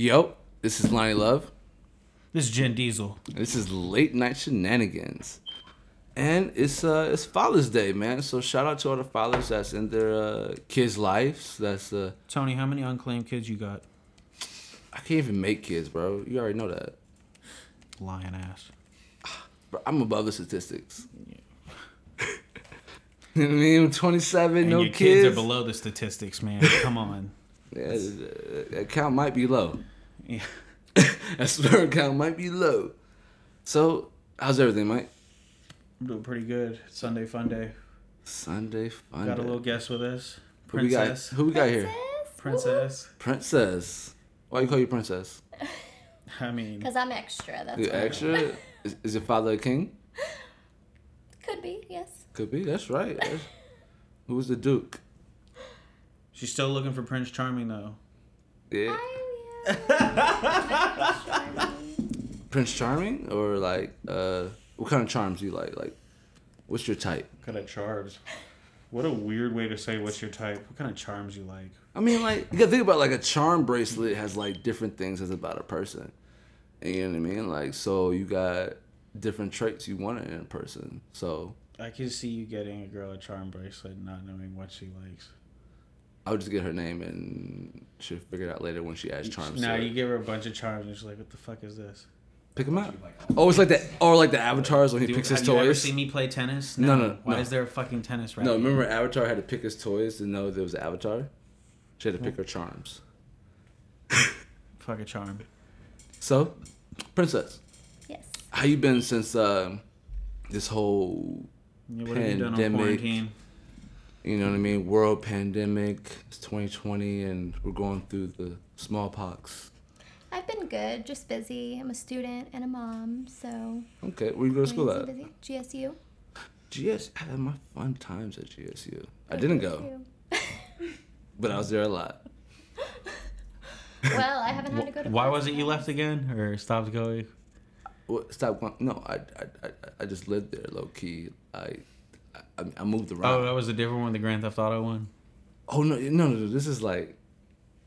Yo, this is Lonnie Love. This is Jen Diesel. This is late night shenanigans, and it's uh it's Father's Day, man. So shout out to all the fathers that's in their uh, kids' lives. That's uh Tony, how many unclaimed kids you got? I can't even make kids, bro. You already know that. Lion ass. Bro, I'm above the statistics. you know what I mean? 27, And no your kids. kids are below the statistics, man. Come on. yeah, the- the count might be low. Yeah. that sperm count might be low. So, how's everything, Mike? I'm doing pretty good. Sunday fun day. Sunday fun. Day. Got a day. little guest with us. Who we got? Princess. Who we got here? Princess. Princess. Why you call you princess? I mean, Because I'm extra. That's You why. extra? is, is your father a king? Could be, yes. Could be. That's right. That's- Who's the duke? she's still looking for Prince Charming though. Yeah, I, Prince Charming, or like, uh, what kind of charms you like? Like, what's your type? What kind of charms? What a weird way to say what's your type. What kind of charms you like? I mean, like, you gotta think about like a charm bracelet has like different things as about a person. You know what I mean? Like, so you got different traits you want in a person. So I can see you getting a girl a charm bracelet, not knowing what she likes. I would just get her name and she'll figure it out later when she adds charms. Now you give her a bunch of charms, and she's like, "What the fuck is this?" pick them out. Oh, it's like that, or like the avatars when he Do, picks have his you ever toys. seen me play tennis? No, no, Why no. is there a fucking tennis racket? No, remember Avatar had to pick his toys to know there was an Avatar. She had to pick her charms. Fuck a charm. So, princess, yes. how you been since uh, this whole Yeah, what have you done on Pandemic. Quarantine? you know what I mean, world pandemic? It's 2020, and we're going through the smallpox. I've been good, just busy. I'm a student and a mom, so. Okay, where you go to school Busy, at? busy. GSU. GS. I had my fun times at GSU. I didn't go, but I was there a lot. well, I haven't had to go to. Why was it you left again, or stopped going? What, stop. going- No, I, I, I, I just lived there low key. I, I, I moved around. Oh, that was a different one, the Grand Theft Auto one. Oh no, no, no, no! This is like,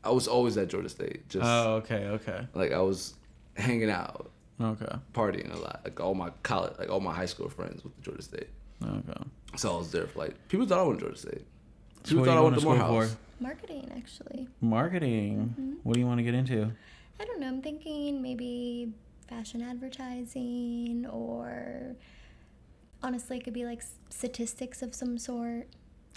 I was always at Georgia State. Just Oh, okay, okay, like I was hanging out, okay, partying a lot. Like all my college, like all my high school friends with to Georgia State. okay. So I was there for like people thought I went to Georgia State. So People what are thought I went to to Morehouse. for? Marketing, actually. Marketing. Mm-hmm. What do you want to get into? I don't know. I'm thinking maybe fashion advertising or honestly, it could be like statistics of some sort.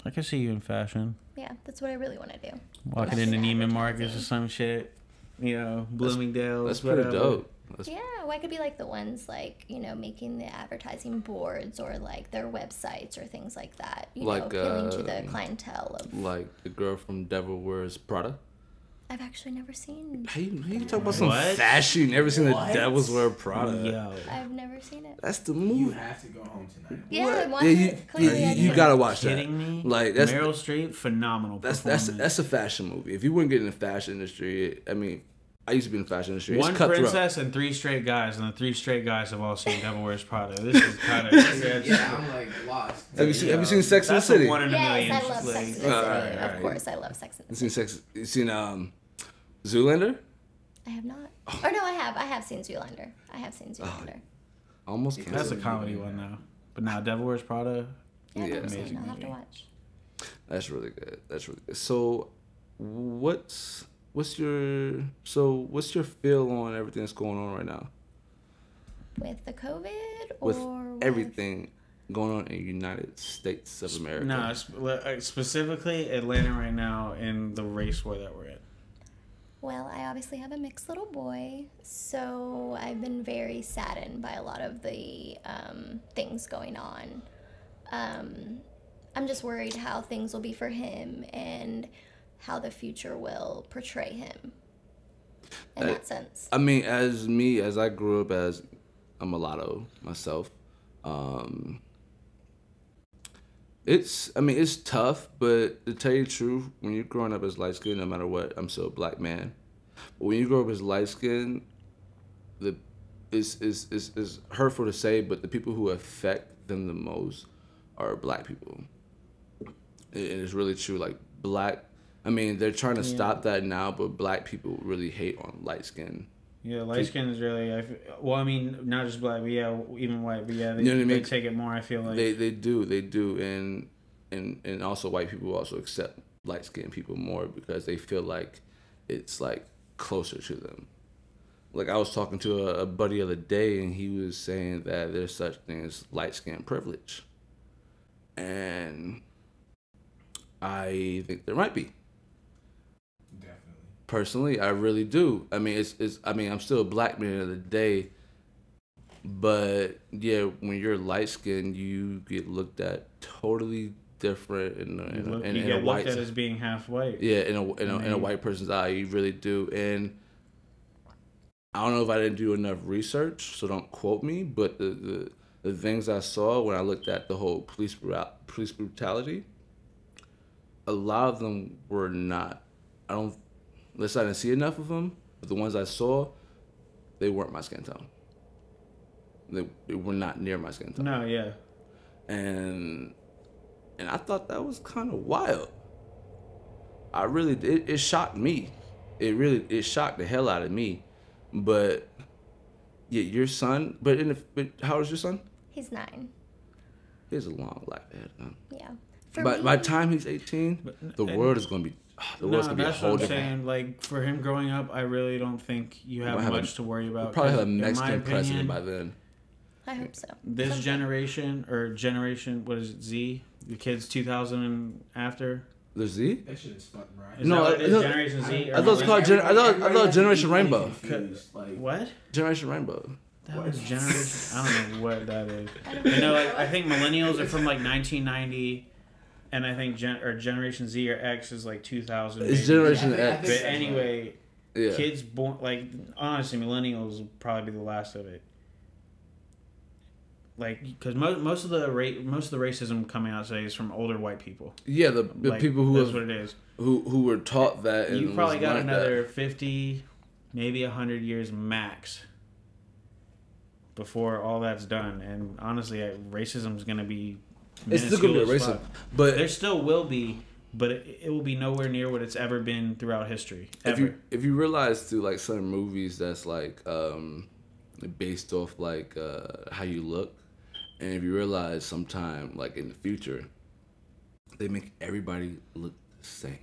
I could see you in fashion, Yeah, that's what I really want to do. walking into Neiman Marcus or some shit. You know, Bloomingdale's. That's pretty whatever. dope. That's, Yeah, well, I could be like the ones like you know making the advertising boards or like their websites or things like that. You Like, know, appealing to uh, the clientele of. Like the girl from Devil Wears Prada. I've actually never seen. Hey, you, you talk about some What? fashion. You never seen What? the Devils Wear Prada. Yo, I've never seen it. That's the movie. You movie. have to go home tonight. Yeah, What? I Yeah, you, it. you, Clearly, I you, you did. gotta watch that. kidding me? Like that's Meryl Streep, phenomenal. That's that's performance. that's a fashion movie. If you wouldn't get in the fashion industry, I mean, I used to be in the fashion industry. One it's cutthroat. princess and three straight guys, and the three straight guys have all seen Devil Wears Prada. This is kind of Yeah, I'm like lost. Have you seen Have you seen Sex in the That's City? a one in a million. Yes, I love Sex in the City. Alright, Of alright. course, I love Sex in the You City. seen Sex? You seen um, Zoolander? I have not. Oh. Or no, I have. I have seen Zoolander. I have seen Zoolander. Almost That's a comedy one now. But now Devil Wears Prada. Yeah, I've Yeah. never. Amazing I'll have to watch. That's really good. That's really good. So, what's what's your so what's your feel on everything that's going on right now With the COVID or with with- everything going on in the United States of America? No, sp- uh, specifically Atlanta right now in the race war that we're in. Well, I obviously have a mixed little boy, so I've been very saddened by a lot of the um, things going on. Um, I'm just worried how things will be for him and how the future will portray him in Uh, that sense. I mean, as me, as I grew up as a mulatto myself, um, it's, I mean, it's tough, but to tell you the truth, when you're growing up as light skinned, no matter what, I'm still a black man. But when you grow up as light skinned, the, is is is it's hurtful to say, but the people who affect them the most are black people. And it's really true. Like, black I mean, they're trying to Yeah. stop that now, but black people really hate on light skin. Yeah, light skin is really. I f- well, I mean, not just black, but yeah, even white. But yeah, they, You know what I they mean? take it more. I feel like They they do they do, and and and also white people also accept light skinned people more because they feel like it's like closer to them. Like I was talking to a, a buddy the other day, and he was saying that there's such thing as light skin privilege, and I think there might be. Personally i really do. I mean it's, it's i mean i'm still a black man of the day but yeah when you're light skinned you get looked at totally different in, a- you, look, in, you in get a white looked at as being half white. yeah in a, in, a, in a white person's eye you really do. And i don't know if i didn't do enough research so don't quote me but the the, the things i saw when i looked at the whole police police brutality a lot of them were not i don't unless i didn't see enough of them but the ones i saw they weren't my skin tone they, they were not near my skin tone No, yeah. and and I thought that was kind of wild. I really it, it shocked me. It really it shocked the hell out of me. But yeah, your son. But in the but how old is your son? He's nine. He has a long life ahead of him. Yeah. For By me, by the time he's eighteen, the world is gonna be ah, the world's no, gonna be a that's what whole I'm different. saying. Like for him growing up, I really don't think you have might have a- much to worry about. Probably have a in my Mexican president by then. I hope so. This Someday. generation or generation, what is it? Z, the kids 2000 and after. The Z. That shit is fucking right. Is No, that I- it is? no, Generation Z. I thought it's what? called Gen- I thought- I Everybody thought has to be Generation Rainbow. confused, Like, What? Generation Rainbow. That was generation. I don't know what that is. I don't I know. Like, I think millennials are from like 1990, and I think gen or Generation Z or X is like 2000. It's. Generation Yeah, I think- I X. But anyway, Yeah. kids born like honestly, millennials will probably be the last of it. Like, because most most of the ra- most of the racism coming out today is from older white people. Yeah, the, the Like, people who that's have, what it is. who who were taught that. And You probably was got learned that. another fifty, maybe hundred years max before all that's done. And honestly, racism is gonna be. It's still gonna be racist, but There still will be, but it, it will be nowhere near what it's ever been throughout history. if you if you realize through like certain movies that's like um based off like uh how you look and if you realize sometime like in the future they make everybody look the same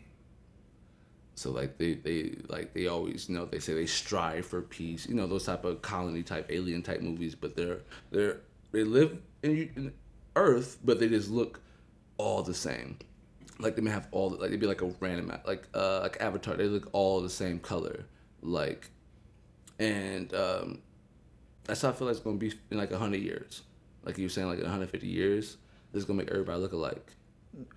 so like they they like they always you know they say they strive for peace you know those type of colony type alien type movies but they're they're they live in, in earth but they just look all the same like they may have all like they'd be like a random like uh like avatar they look all the same color like and um that's how i feel like it's gonna be in like 100 years like you were saying like in 150 years this is gonna make everybody look alike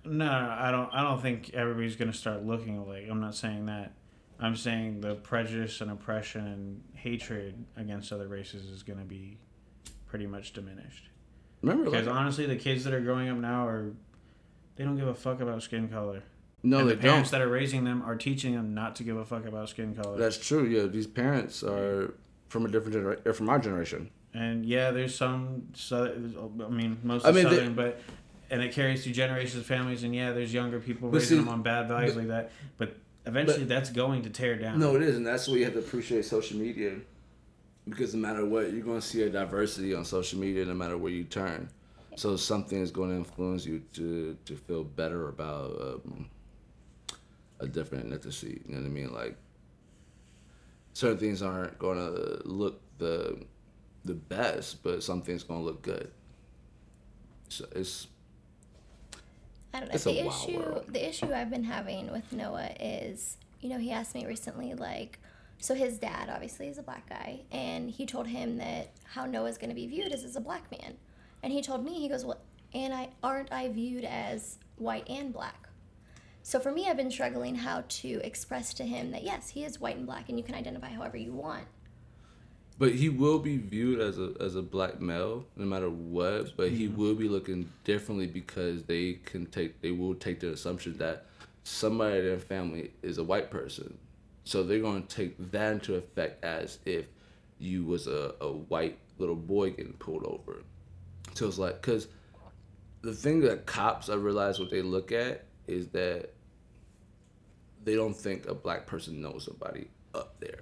No, no, I don't. I don't think everybody's gonna start looking alike. I'm not saying that. I'm saying the prejudice and oppression and hatred against other races is gonna be pretty much diminished. Remember Because like, honestly, the kids that are growing up now are they don't give a fuck about skin color. no and they the parents don't that are raising them are teaching them not to give a fuck about skin color. that's true yeah these parents are from a different generation from our generation and yeah, there's some. So, I mean, most I of mean, they- southern, but and it carries through generations of families. And yeah, there's younger people raising see- them on bad values but- like that. But eventually, that's going to tear down. no it is and that's why you have to appreciate social media because no matter what you're gonna see a diversity on social media no matter where you turn so something is going to influence you to to feel better about um, a different ethnicity. You know what I mean? Like certain things aren't going to look the the best, but something's going to look good. So it's I don't know. It's a the wild issue world. the issue I've been having with Noah is, you know, he asked me recently like so his dad obviously is a black guy and he told him that how Noah's going to be viewed is as a black man. And he told me he goes, "Well, and I aren't I viewed as white and black?" So for me I've been struggling how to express to him that yes, he is white and black and you can identify however you want. But he will be viewed as a as a black male, no matter what. But he mm-hmm. will be looking differently because they can take they will take the assumption that somebody in their family is a white person, so they're going to take that into effect as if you was a, a white little boy getting pulled over. So it's like because the thing that cops I realize what they look at is that they don't think a black person knows somebody up there.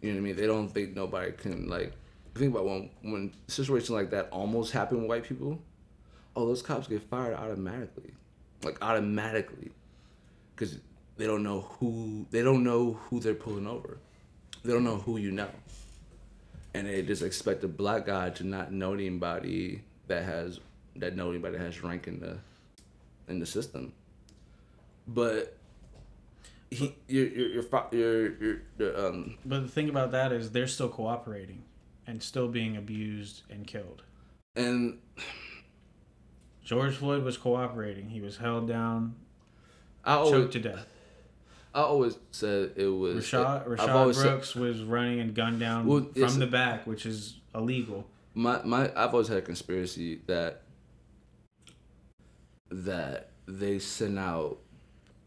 You know what I mean? They don't think nobody can like think about when when situations like that almost happen with white people. Oh, those cops get fired automatically, like automatically, because they don't know who they don't know who they're pulling over. They don't know who you know, and they just expect a black guy to not know anybody that has that know anybody that has rank in the in the system. But he, you're, you're, you're, you're, you're, the, um, But the thing about that is they're still cooperating and still being abused and killed. and George Floyd was cooperating. He was held down, I always, choked to death. I always said it was. Rashad, I've Rashad always said- Brooks was running and gunned down Well, from the back, which is illegal. my my I've always had a conspiracy that that they send out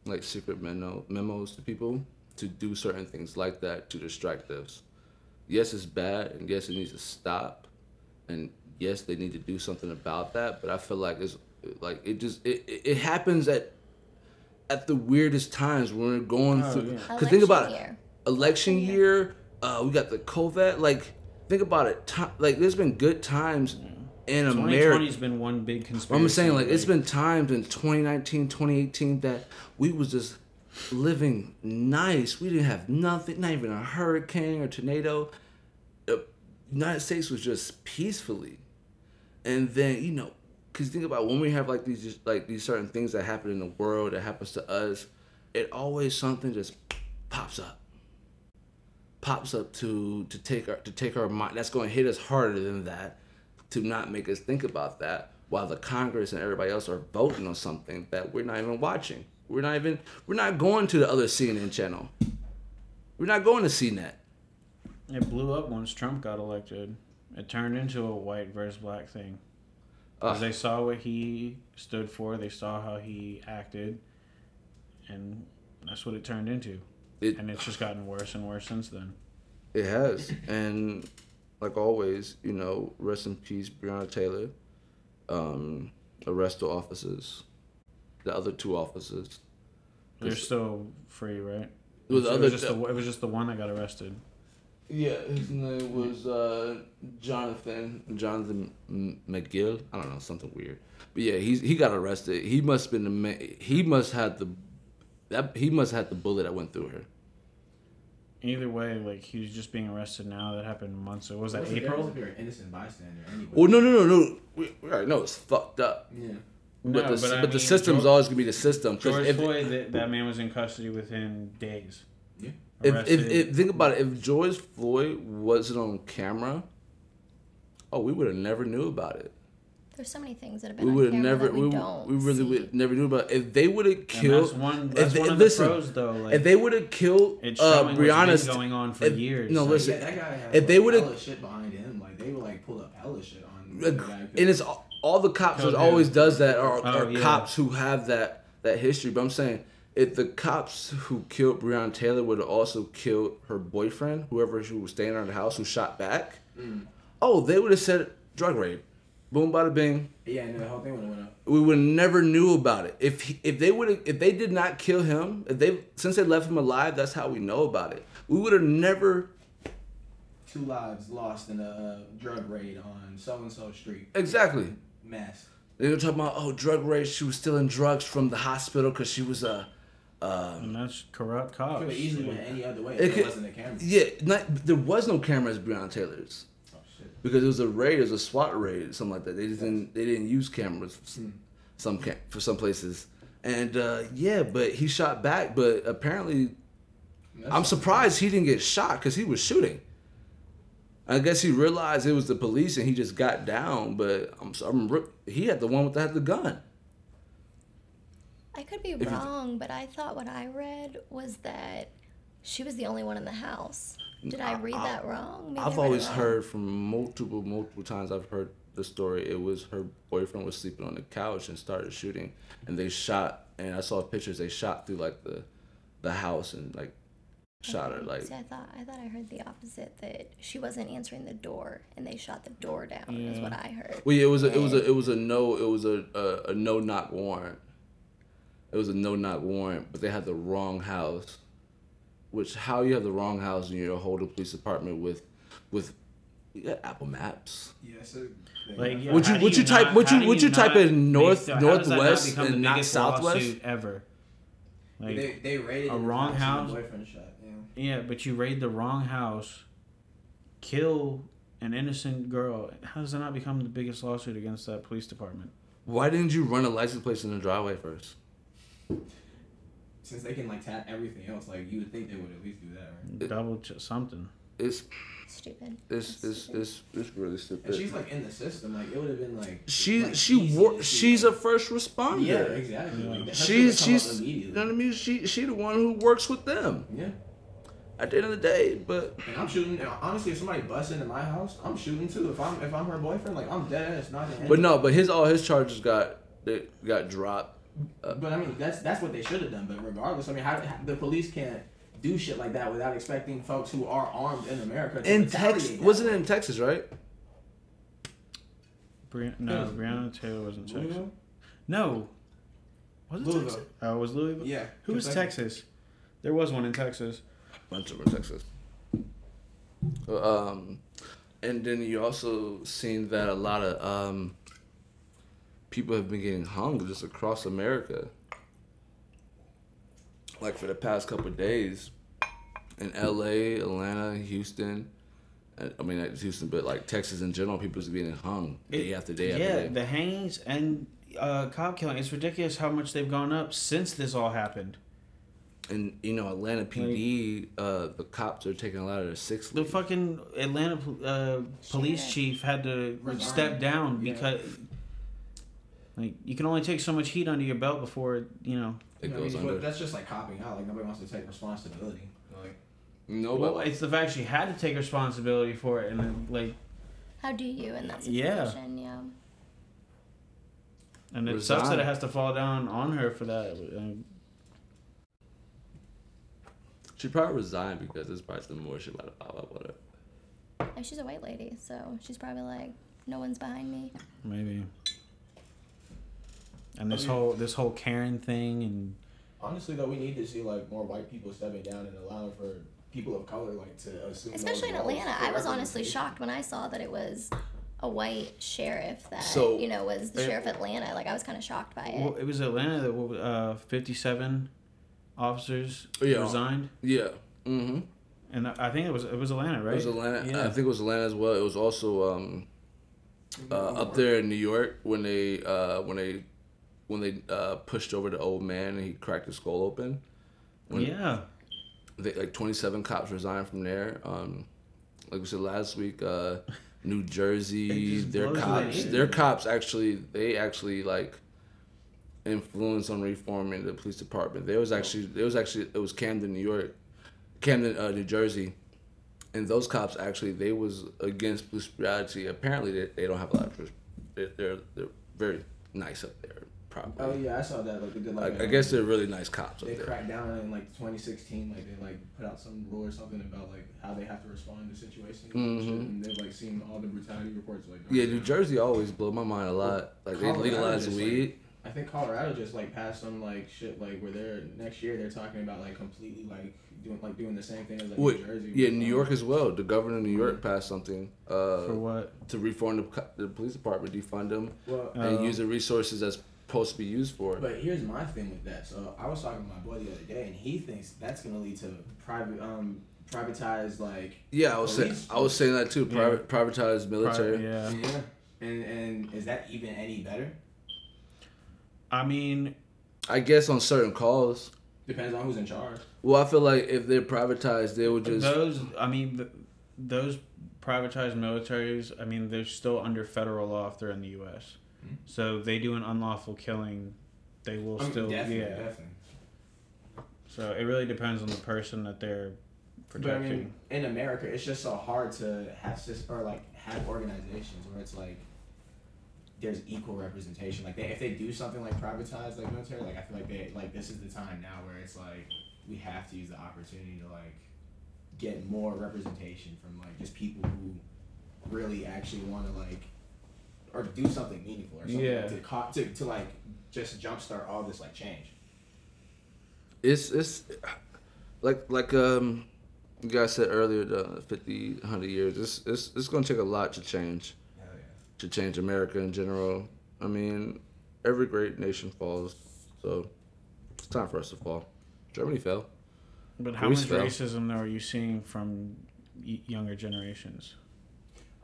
like secret memo, memos to people to do certain things like that to distract us. Yes, it's bad, and yes, it needs to stop, and yes, they need to do something about that. But I feel like it's like it just it, it it happens at at the weirdest times when we're going Oh, through. yeah. Cause think about Election it, year. election year. Uh, we got the COVID. Like, think about it. Ti like, there's been good times in America. 2020's been one big conspiracy. I'm saying, like, it's been times in 2019, 2018 that we was just living nice. We didn't have nothing, not even a hurricane or tornado. The United States was just peacefully. And then, you know, because think about when we have like these just like these certain things that happen in the world that happens to us, it always something just pops up. Pops up to to take our to take our mind that's going to hit us harder than that to not make us think about that while the Congress and everybody else are voting on something that we're not even watching. We're not even we're not going to the other CNN channel. We're not going to CNET. It blew up once Trump got elected. It turned into a white versus black thing. 'Cause they saw what he stood for. They saw how he acted, and that's what it turned into. It- and it's just gotten worse and worse since then. It has, and like always, you know, rest in peace, Breonna Taylor. Um, arrest the officers, the other two officers. They're still free, right? Well, the it, other- was just the, it was just the one that got arrested. Yeah, his name was uh, Jonathan Jonathan McGill. I don't know, something weird. But yeah, he's he got arrested. He must have been the ma- he must have the that he must have had the bullet that went through her. Either way, like he was just being arrested now. That happened months ago. Was that What's the April? difference If you're an innocent bystander, anyway. Well, no, no, no, no. We, we already know it's fucked up. Yeah. But No, the but I but the mean, system's George- always gonna be the system. George if, Floyd, that, that man was in custody within days. Yeah. If, if, if think about it, if George Floyd wasn't on camera, oh, we would have never knew about it. There's so many things that have been We would have never. that we, We, don't we really see. would never knew about. It. If they would have killed, that's one. if That's they- one of listen, the pros, though. Like, if they would have killed it's uh, showing what's Breonna's, been going on for if- years. no, Like, listen, yeah, that guy has if like, they would've- hella shit behind him, like they would like pull up hella shit on the guy. and it's all, all the cops that always does that are, Oh, are yeah. cops who have that that history. But I'm saying if the cops who killed Breonna Taylor would have also killed her boyfriend, whoever who was staying around the house who shot back, Mm. oh, they would have said drug rape. Boom, bada bing. yeah, and the whole thing would have went up. We would never knew about it if he, if they would if they did not kill him. If they since they left him alive, that's how we know about it. We would have never Two lives lost in a uh, drug raid on so and so street. exactly. Mess. They were talking about oh drug raid. She was stealing drugs from the hospital because she was a. Uh, and that's corrupt cops. Could have easily went any other way It could- wasn't a camera. Yeah, not, there was no cameras at Breonna Taylor's Oh shit. because it was a raid, it was a SWAT raid, something like that. They didn't they didn't use cameras for some, some ca- for some places, and uh, yeah, but he shot back. But apparently, That's I'm surprised he didn't get shot because he was shooting. I guess he realized it was the police and he just got down. But I'm sorry, he had the one with that had the gun. I could be you- wrong, but I thought what I read was that she was the only one in the house. Did I read that wrong? Maybe I I've always wrong. heard from multiple, multiple times I've heard the story. It was her boyfriend was sleeping on the couch and started shooting, and they shot. And I saw pictures. They shot through like the, the house and like, shot her like. See, I thought I thought I heard the opposite that she wasn't answering the door and they shot the door down. Is what I heard. Well, yeah, it was a, it was a, it was a no, it was a, a, a no knock warrant. It was a no knock warrant, but they had the wrong house. Which how you have the wrong house and you're holding police department with, with, you got Apple Maps. Yeah, so Like, yeah, Would you- would you type- not- would you- would you type in north- the- how does that not northwest and not southwest? ever? Like, they they raided a wrong house. house? and the Boyfriend shot. Yeah. yeah, but you raid the wrong house, kill an innocent girl. How does that not become the biggest lawsuit against that police department? Why didn't you run a license plate in the driveway first? Since they can like tap everything else, like you would think they would at least do that, right? It- Double ch- something. It's Stupid. it's That's it's it's, it's really stupid. And stupid. she's like in the system. Like it would have been like She like, she easy wor- to see, she's a first responder. yeah exactly. Yeah. Like, that She's shit would come she's you know what I mean. She she the one who works with them Yeah. at the end of the day. But And I'm shooting. and Honestly, if somebody busts into my house, I'm shooting too. If I'm if I'm her boyfriend, like I'm dead ass, not in but no, but his all his charges got they got dropped. But I mean, that's that's what they should have done. But regardless, I mean, how, how the police can't do shit like that without expecting folks who are armed in America to In retaliate Texas, wasn't it in Texas, right? Bri- no, Yes. Breonna Taylor was in Texas. Louisville? No. Was it Louisville. Texas? Oh, it was Louisville? Yeah. Who was Kentucky. Texas? There was one in Texas. bunch of them in Texas. Um, and then you also seen that a lot of um, people have been getting hung just across America. Like for the past couple of days, in L.A., Atlanta, Houston. I mean, not Houston, but like Texas in general, people people's getting hung day after day after yeah, day. the hangings and uh, cop killing. It's ridiculous how much they've gone up since this all happened. and you know, Atlanta PD, uh, the cops are taking a lot of their six. The fucking Atlanta uh, police Sheriff. chief had to Resign. step down Yeah. because, like, you can only take so much heat under your belt before you know. it I mean, goes but under. that's just like copping out. Like nobody wants to take responsibility. Like No, Well, but it's the fact she had to take responsibility for it, and then, like, How do you in that Yeah. situation? Yeah. and it sucks that it has to fall down on her for that. And she probably resigned because there's probably some more shit about to pop up with her. And she's a white lady, so she's probably like, no one's behind me. maybe. And this I mean- whole this whole Karen thing and honestly, though, we need to see like more white people stepping down and allowing for people of color like to assume. those Especially in Atlanta. I was honestly shocked when I saw that it was a white sheriff that, So- you know, was the It- sheriff of Atlanta. Like, I was kind of shocked by it. well, it was Atlanta that what, uh, fifty seven officers Yeah. resigned, Yeah. Mm-hmm. and I I think it was it was Atlanta, right? It was Atlanta. Yeah. I think it was Atlanta as well. It was also um, uh, up there in New York when they uh, when they when they uh, pushed over the old man and he cracked his skull open. When yeah. they, like 27 cops resigned from there. Um, like we said last week, uh, New Jersey, their cops, their cops actually, they actually like influence on reforming the police department. There was actually, there was actually, it was Camden, New York, Camden, uh, New Jersey, and those cops actually, they was against police brutality. Apparently, they, they don't have a lot of, they're they're very nice up there. Probably. Oh yeah, I saw that. Like they did like. I, I a- guess they're really nice cops up They there. cracked down in like 2016, like they like put out some rule or something about like how they have to respond to situations and shit, Mhm. and they've like seen all the brutality reports like. Yeah, New Jersey always blow my mind a lot. Like they Colorado legalize just, like, weed. I think Colorado just like passed some like shit like where they're next year they're talking about like completely like doing like doing the same thing as like Wait, New Jersey. yeah, New um, York as well. The governor of New York passed something For uh, what? to reform the, the police department, defund them, Well, and Oh. use the resources that's supposed to be used for. But here's my thing with that. So I was talking to my boy the other day, and he thinks that's gonna lead to private, um, privatized like. Yeah, I was saying, I was saying that too. Private, privatized military. Pri- yeah. Yeah. And and is that even any better? I mean, I guess on certain calls. Depends on who's in charge. Well, I feel like if they're privatized, they would just. those. I mean, th- those privatized militaries. I mean, they're still under federal law if they're in the U.S. Hmm. So they do an unlawful killing, they will I mean, still. definitely, yeah. definitely. So it really depends on the person that they're But I protecting. mean, in America, it's just so hard to have or like have organizations where it's like there's equal representation. Like they, if they do something like privatize like military, like I feel like they like this is the time now where it's like we have to use the opportunity to like get more representation from like just people who really actually want to like or do something meaningful or something Yeah. to, co- to to like just jumpstart all this like change. it's it's like like um you guys said earlier the 50 100 years it's it's it's going to take a lot to change yeah. to change america in general i mean every great nation falls so it's time for us to fall germany fell But how Greece much fell. racism though are you seeing from younger generations?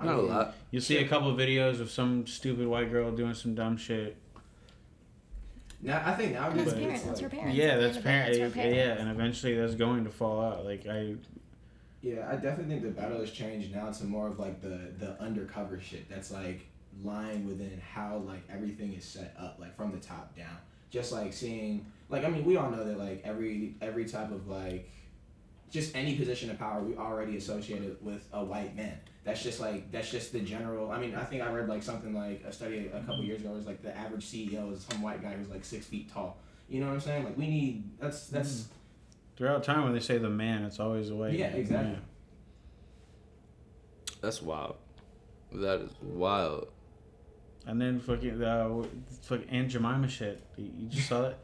I not a lot You see a couple of videos of some stupid white girl doing some dumb shit. Now I think And nowadays that's But- parents. it's That's her like, parents. yeah, that's end of the parent. parents. Yeah, and eventually that's going to fall out. Like I, yeah, I definitely think the battle has changed now to more of like the the undercover shit that's like lying within how like everything is set up like from the top down. Just like seeing like I mean we all know that like every every type of like just any position of power we already associate it with a white man. That's just like that's just the general. I mean, I think I read like something like a study a couple years ago was like the average CEO is some white guy who's like six feet tall. You know what I'm saying? Like we need that's that's throughout time when they say the man, it's always a white. Yeah, man. exactly. that's wild that is wild And then fucking uh, fucking Aunt Jemima shit. You you just saw that?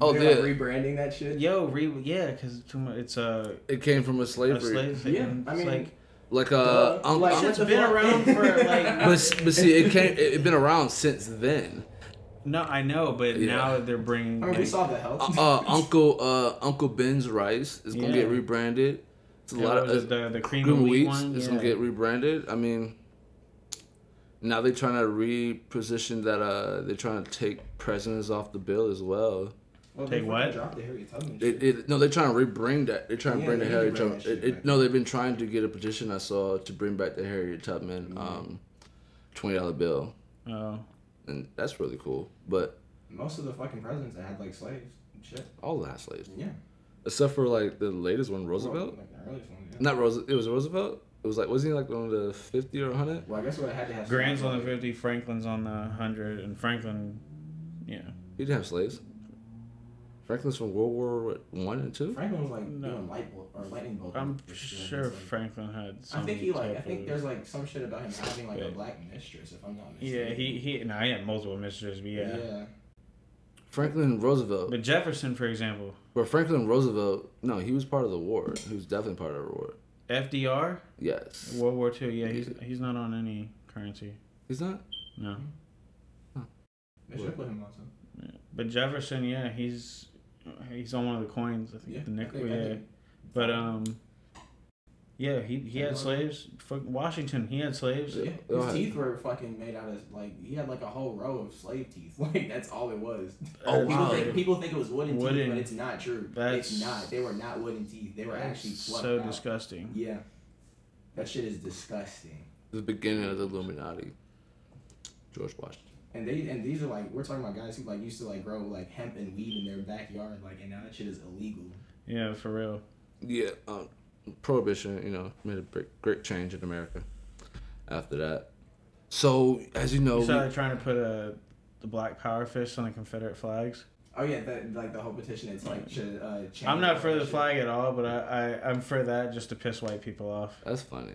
Oh they're, yeah like rebranding that shit. Yo, re yeah, because it's a, it came from a a slavery slave thing. Yeah, I mean, like like uh Duh. un- Like, un- what it's the been fuck? around for like. but, but see it came it, it been around since then no, I know, but Yeah. now they're bringing. I mean, we saw the health. uh, uh, Uncle uh, Uncle Ben's rice is gonna get rebranded. It's a yeah, lot of uh, the the cream, cream of of wheat wheat one. is yeah. gonna get rebranded. I mean, now they're trying to reposition that. Uh, they're trying to take presidents off the bill as well. Well, Take they what? fucking Dropped the Harriet Tubman It, shit. it, no, they're trying to rebring that. They're trying to bring the they need to Harriet bring Tubman. It, it, no, they've been trying to get a petition I saw to bring back the Harriet Tubman Mhm. um, twenty dollar bill, Oh, and that's really cool. But Most of the fucking presidents that had like slaves. and Shit. all the last slaves, Yeah. except for like the latest one, Roosevelt. Like the earliest one. Yeah. Not Roosevelt. It was Roosevelt. It was like wasn't he like on the fifty or hundred? Well, I guess what I had to have. Grant's on the fifty, Franklin's on the hundred, and Franklin, yeah. He didn't have slaves. Franklin's from World War what, One and Two. Franklin was like No. doing light bolt or lightning bolt. I'm sure like- Franklin had. Some I think he like. I think of- there's like some shit about him having like a black mistress, if I'm not mistaken. Yeah, mistaken. he he. No, he had multiple mistresses, but yeah. Yeah. Franklin Roosevelt. But Jefferson, for example, But Franklin Roosevelt, no, he was part of the war. He was definitely part of the war. FDR, Yes. World War Two. Yeah, he's he's not on any currency. He's not. No. They should put him on some. Yeah. But Jefferson, yeah, he's he's on one of the coins. I think Yeah. the nickel. think- yeah. But um, yeah, he he had Yeah. slaves. Fuck Washington, he had slaves. Yeah, his teeth were fucking made out of like he had like a whole row of slave teeth. Like that's all it was. Oh, That's- People wow. think people think it was wooden, Wooden. teeth, but it's not true. That's- it's not. They were not wooden teeth. They were actually so out. disgusting. Yeah, that shit is disgusting. The beginning of the Illuminati. George Washington. And they and these are like we're talking about guys who like used to like grow like hemp and weed in their backyard, like and now that shit is illegal. Yeah, for real. Yeah. Um, prohibition, you know, made a great, great change in America. After that, so as you know, You we, trying to put a the black power fist on the Confederate flags. Oh yeah, that like the whole petition. It's like should uh, change. I'm not for the flag at all, but I, I I'm for that just to piss white people off. that's funny.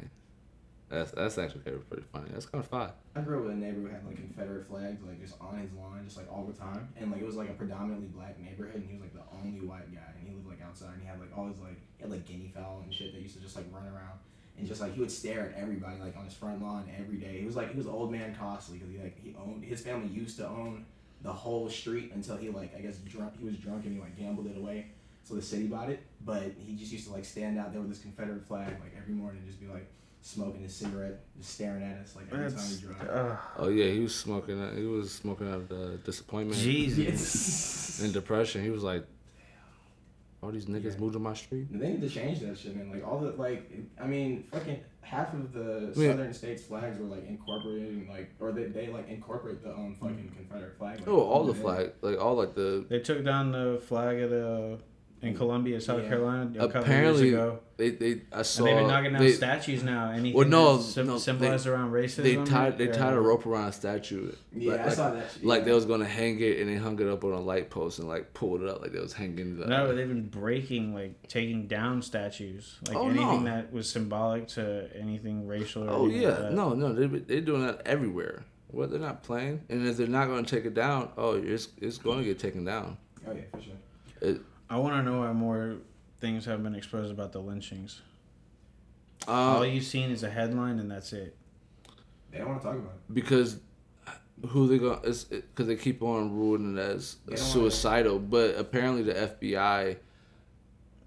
That's that's actually pretty funny. That's kind of fun. I grew up with a neighbor who had like Confederate flags like just on his lawn, just like all the time, and like it was like a predominantly black neighborhood, and he was like the only white guy, and he lived like outside, and he had like all his like he had like guinea fowl and shit that used to just like run around, and just like he would stare at everybody like on his front lawn every day. He was like he was old man costly because he like he owned his family used to own the whole street until he like I guess drunk he was drunk and he like gambled it away. So the city bought it, but he just used to like stand out there with his Confederate flag like every morning, and just be like smoking his cigarette, just staring at us like every time That's we drive. uh, Oh yeah, he was smoking. He was smoking out of the disappointment Jesus. and depression. He was like, all these niggas Yeah. moved to my street. They need to change that shit, man. Like all the like, I mean, fucking half of the Yeah. southern states' flags were like incorporating, like, or they, they like incorporate the um fucking Confederate flag. Like, Oh, all the into flag, like all like the They took down the flag of the in mm. Columbia, South Yeah. Carolina, a couple Apparently, years ago. they they I saw and they've been knocking down they, statues now. Anything Well, no, that's sym- no, symbolized around racism. they tied they tied a rope around a statue. Yeah, like, I saw that. Shit. like yeah. they was gonna hang it and they hung it up on a light post and like pulled it up like they was hanging the. No, they've been breaking, like taking down statues, like Oh, anything no. that was symbolic to anything racial. Or oh anything yeah, like no, no, they they're doing that everywhere. What they're not playing, and if they're not gonna take it down, oh, it's it's going to get taken down. Oh yeah, for sure. It, I want to know why more things have been exposed about the lynchings. Um, All you've seen is a headline, and that's it. They don't want to talk about it. because who they going it's because they keep on ruling it as They don't wanna- suicidal, but apparently the FBI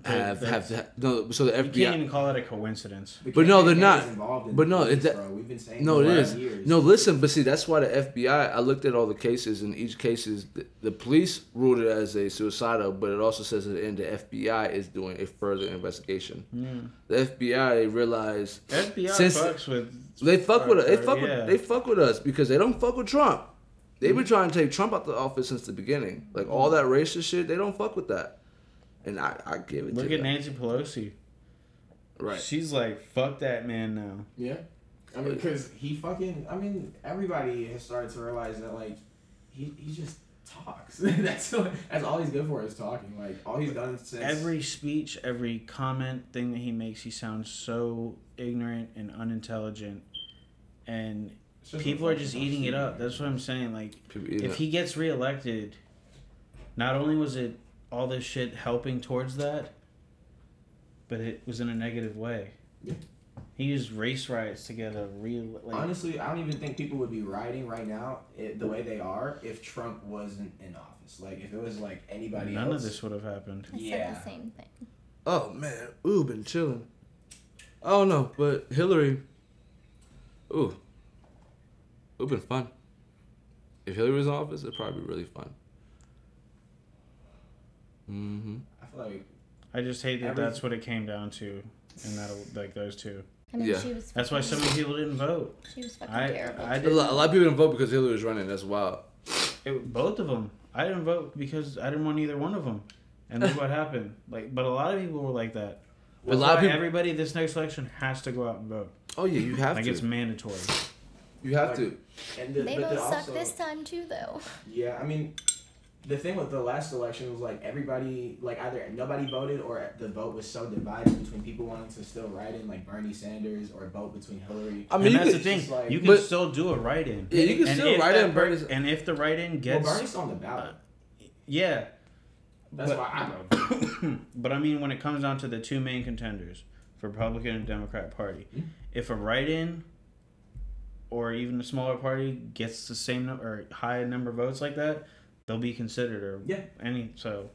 have That- have to, no. So the FBI You can't even call it a coincidence. But no, they're not. involved in But no, police, it- that- bro. We've been saying No, this it for is. Years. No, listen, but see, that's why the FBI. I looked at all the cases, and each case is the, the police ruled it as a suicidal, but it also says at the end the FBI is doing a further investigation. Hmm. The FBI realized FBI Since- fucks with. they fuck with us. They or- fuck yeah. with they fuck with us because they don't fuck with Trump. They've been hmm. trying to take Trump out the office since the beginning. Like all hmm. that racist shit, they don't fuck with that. And I, I give it to. Look to at them. Nancy Pelosi. Right. She's like, fuck that man now. Yeah. I mean, because he fucking. I mean, everybody has started to realize that like, he he just talks. that's all, that's all he's good for is talking. Like all he's done since Every speech, every comment, thing that he makes, he sounds so ignorant and unintelligent. And just people are just eating it up. That's what I'm saying. Like, if he gets reelected, not only was it all this shit helping towards that, but it was in a negative way. Yeah. He used race riots to get a real like. Honestly, I don't even think people would be rioting right now it, the way they are if Trump wasn't in office. Like if it was like anybody else. none else. of this would have happened. I said Yeah. the same thing. Oh man, ooh, been chilling. I don't know, but Hillary, ooh, ooh, been fun. If Hillary was in office, it'd probably be really fun. Mm-hmm. I feel like I just hate that Every- that's what it came down to, and that like those two. I mean, Yeah. she was. That's why so many people didn't vote. She was fucking I terrible. I A didn't. lot, a lot of people didn't vote because Hillary was running. That's wild. It, both of them. I didn't vote because I didn't want either one of them, and look what happened. Like, but a lot of people were like that. A That's lot of people- Everybody this next election has to go out and vote. Oh yeah, you have Like to. Like it's mandatory. You have Like- to. and the, they but both suck also, this time too, though. Yeah, I mean, the thing with the last election was like everybody, like either nobody voted or the vote was so divided between people wanting to still write in like Bernie Sanders or vote between Hillary. I mean, and you that's could, the thing. like- you can But- still do a write-in. Yeah, you can And still if write in per- Bernie's- And if the write-in well, gets, Bernie's on the ballot. yeah, That's but- why I voted. but I mean, when it comes down to the two main contenders for Republican and Democrat Party, Mhm. if a write-in or even a smaller party gets the same number or high number of votes like that, they'll be considered or Yeah. any. So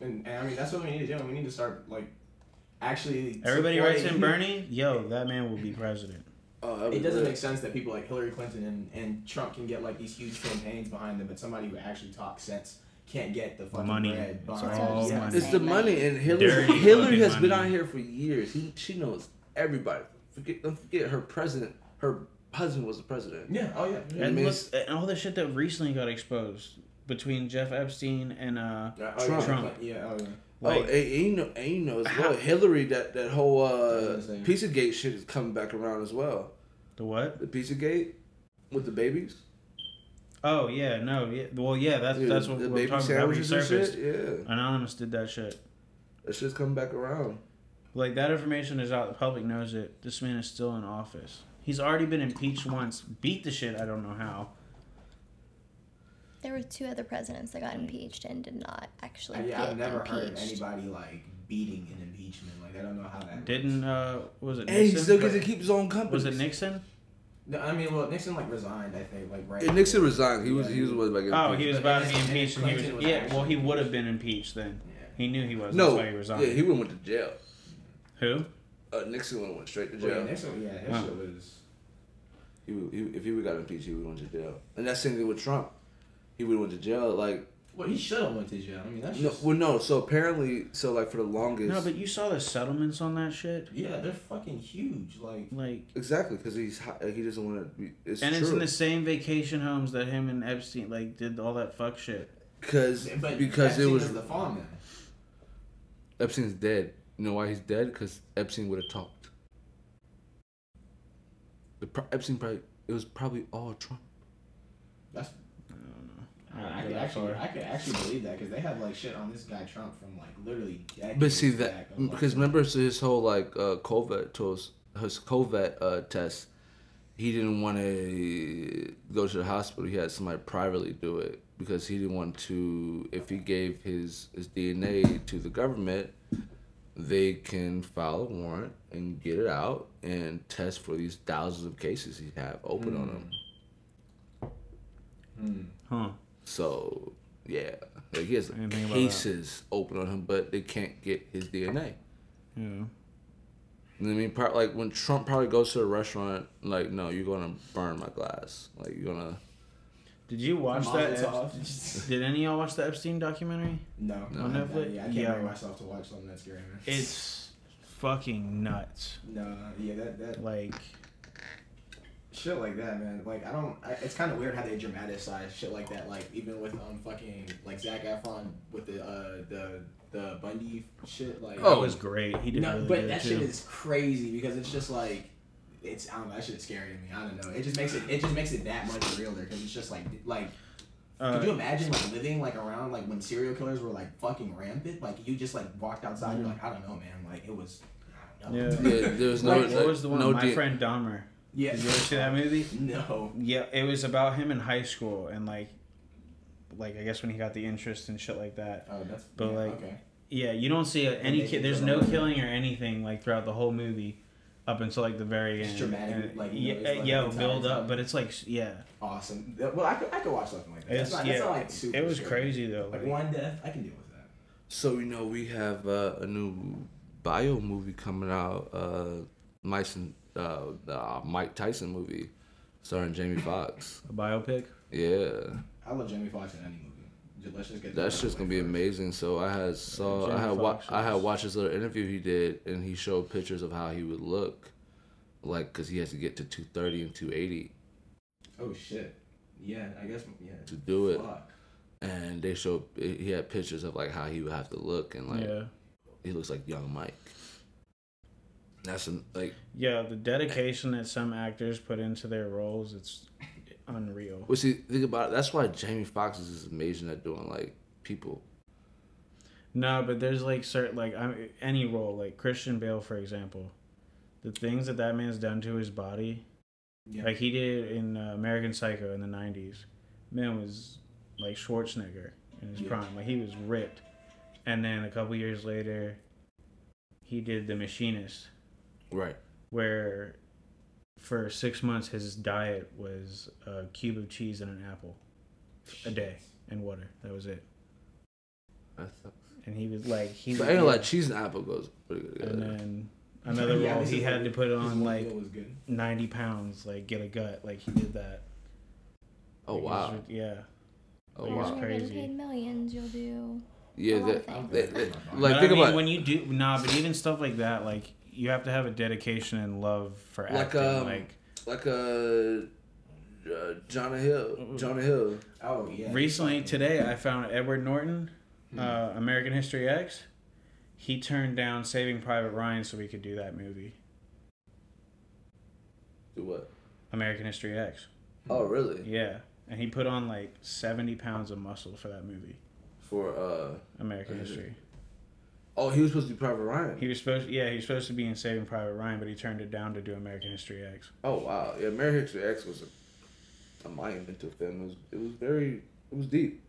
And, and I mean, that's what we need to do. We need to start like actually. everybody writes in Bernie, yo, that man will be president. Oh, that was It doesn't great. make sense that people like Hillary Clinton and, and Trump can get like these huge campaigns behind them, but somebody who actually talks sense can't get the fucking Money. bread It's all them. money. It's the money, and Hillary. Dirty Hillary fucking has been money. out here for years. He, she knows everybody. Forget, don't forget her president. Her husband was the president. Yeah. Oh yeah. yeah. And mean, look, and all the shit that recently got exposed between Jeff Epstein and uh, Yeah, oh, Trump. Yeah, Trump. yeah. Oh yeah. like oh, and, and you know, and you know as well, Hillary. That that whole I uh, was gonna say. Pizzagate shit is coming back around as well. the what? The Pizzagate with the babies. Oh yeah, no, yeah. Well, yeah, that's Yeah, that's what the we're baby talking about. and Resurfaced. shit. Yeah, Anonymous did that shit. that shit's coming back around. Like that information is out. The public knows it. This man is still in office. He's already been impeached once. Beat the shit. I don't know how. There were two other presidents that got impeached and did not actually I, get yeah, I've never heard of anybody like beating an impeachment. Like I don't know how that. Didn't uh was it And he Nixon? still gets to keep his own company. was it Nixon? No, I mean, well, Nixon like resigned. I think like right. Yeah, Nixon resigned. He was Yeah, he was was about to get Oh, he was about to be impeached, and he was, was yeah. Well, he would have been impeached then. Yeah. He knew he was. No, That's why he resigned. yeah, he would have went to jail. Who? Uh, Nixon would have went straight to Well, yeah, jail. Nixon, yeah, his Huh. shit was. He, would- he, if he would got impeached, he would have went to jail. And that's the same thing with Trump. He would have went to jail. Like Well, he should have went to jail. I mean, that's no, just. well, no. So apparently, so like for the longest, No, but you saw the settlements on that shit. Yeah, they're fucking huge. Like. Like, exactly because he's hi- he doesn't want to be. It's and true. it's in the same vacation homes that him and Epstein like did all that fuck shit. because But because it was the farm man. Epstein's dead. You know why he's dead? Because Epstein would have talked. The pro- Epstein probably it was probably all Trump. That's. I don't know. I, I could actually. I could actually believe that because they have like shit on this guy Trump from like literally decades. But see that of, like, because remember so his whole like uh, COVID test, his COVID uh, test, he didn't want to go to the hospital. He had somebody privately do it because he didn't want to. If he gave his his DNA to the government, they can file a warrant and get it out and test for these thousands of cases he have open on him. Hmm. Huh. So yeah, like he has I didn't think about cases open on him, but they can't get his DNA. Yeah. You know I mean, Pro- like when Trump probably goes to a restaurant, like, no, you're gonna burn my glass. Like you're gonna. Did you watch that? Mazel Ep- Did any of y'all watch the Epstein documentary? No, No. On I- Netflix? Yeah, I can't Yeah. bring myself to watch something that's scary, man. It's fucking nuts. no, yeah, that that Like, shit like that, man. Like I don't. I, it's kind of weird how they dramatize shit like that. Like even with um fucking like Zac Efron with the uh the the Bundy shit. Like oh, it was great. He did no, really but good that too. shit is crazy because it's just like. It's I don't know that shit is scary to me. I don't know. It just makes it it just makes it that much realer because it's just like like Uh, Could you imagine like living like around like when serial killers were like fucking rampant? Like you just like walked outside, you're like, I don't know, man. Like it was, I don't know. Yeah. Yeah, there's no. Like, what was the one? No My D- friend Dahmer. Yeah. Did you ever see that movie? No. Yeah, it was about him in high school and like, like I guess when he got the interest and shit like that. Oh, that's. But, yeah, like, okay. Yeah, you don't see any kid. There's no killing or anything like throughout the whole movie, up until like the very It's end. dramatic, And- like, you yeah, know, it's, like, yeah, build up, time. but it's like yeah, Awesome. Well, I could I could watch something like that. it's That's not, yeah, that's not like super. it was scary. crazy though. Like Like, one death, I can deal with that. So you know we have uh, a new bio movie coming out. Uh, Mike, uh, the uh, Mike Tyson movie, starring Jamie Foxx. a biopic. Yeah, I love Jamie Foxx in any movie. Just, let's just get that's just gonna be first. amazing. So I had saw Jamie I had wa- I had watched this little interview he did, and he showed pictures of how he would look, like because he has to get to two thirty and two eighty. Oh shit. Yeah, I guess. Yeah. to do it, Fuck. and they showed he had pictures of like how he would have to look, and like yeah, he looks like young Mike. That's an, like yeah. The dedication that some actors put into their roles, it's unreal. Well, see, think about it. That's why Jamie Foxx is amazing at doing like people. No, but there's like certain like I any role like Christian Bale for example, the things that that man's done to his body, Yeah. like he did in uh, American Psycho in the '90s. Man was like Schwarzenegger in his Yeah. prime. Like he was ripped, and then a couple years later, he did The Machinist, Right. where for six months his diet was a cube of cheese and an apple a day and water. That was it. And he was like he. But I ain't gonna lie, cheese and apple goes pretty good and then another Yeah, role he had like- to put on like was good. 90 pounds like get a gut like he did that oh Like, wow. was- yeah Oh it was wow. Oh, when you're crazy. paid millions, you'll do. Yeah, a that, that, that- like but think I mean, about when you do nah but even stuff like that like you have to have a dedication and love for Like, acting um, like like uh, uh Jonah Hill. Jonah Hill. Oh yeah. recently today i found edward norton Hmm. uh, american history x he turned down saving private ryan so we could do that movie Do what? american history x Oh really? yeah and he put on like 70 pounds of muscle for that movie For uh american history oh, he was supposed to be Private Ryan. He was supposed, yeah, he was supposed to be in Saving Private Ryan, but he turned it down to do American History X. Oh wow, yeah. American History X was a, a monumental film. It was it was very it was deep.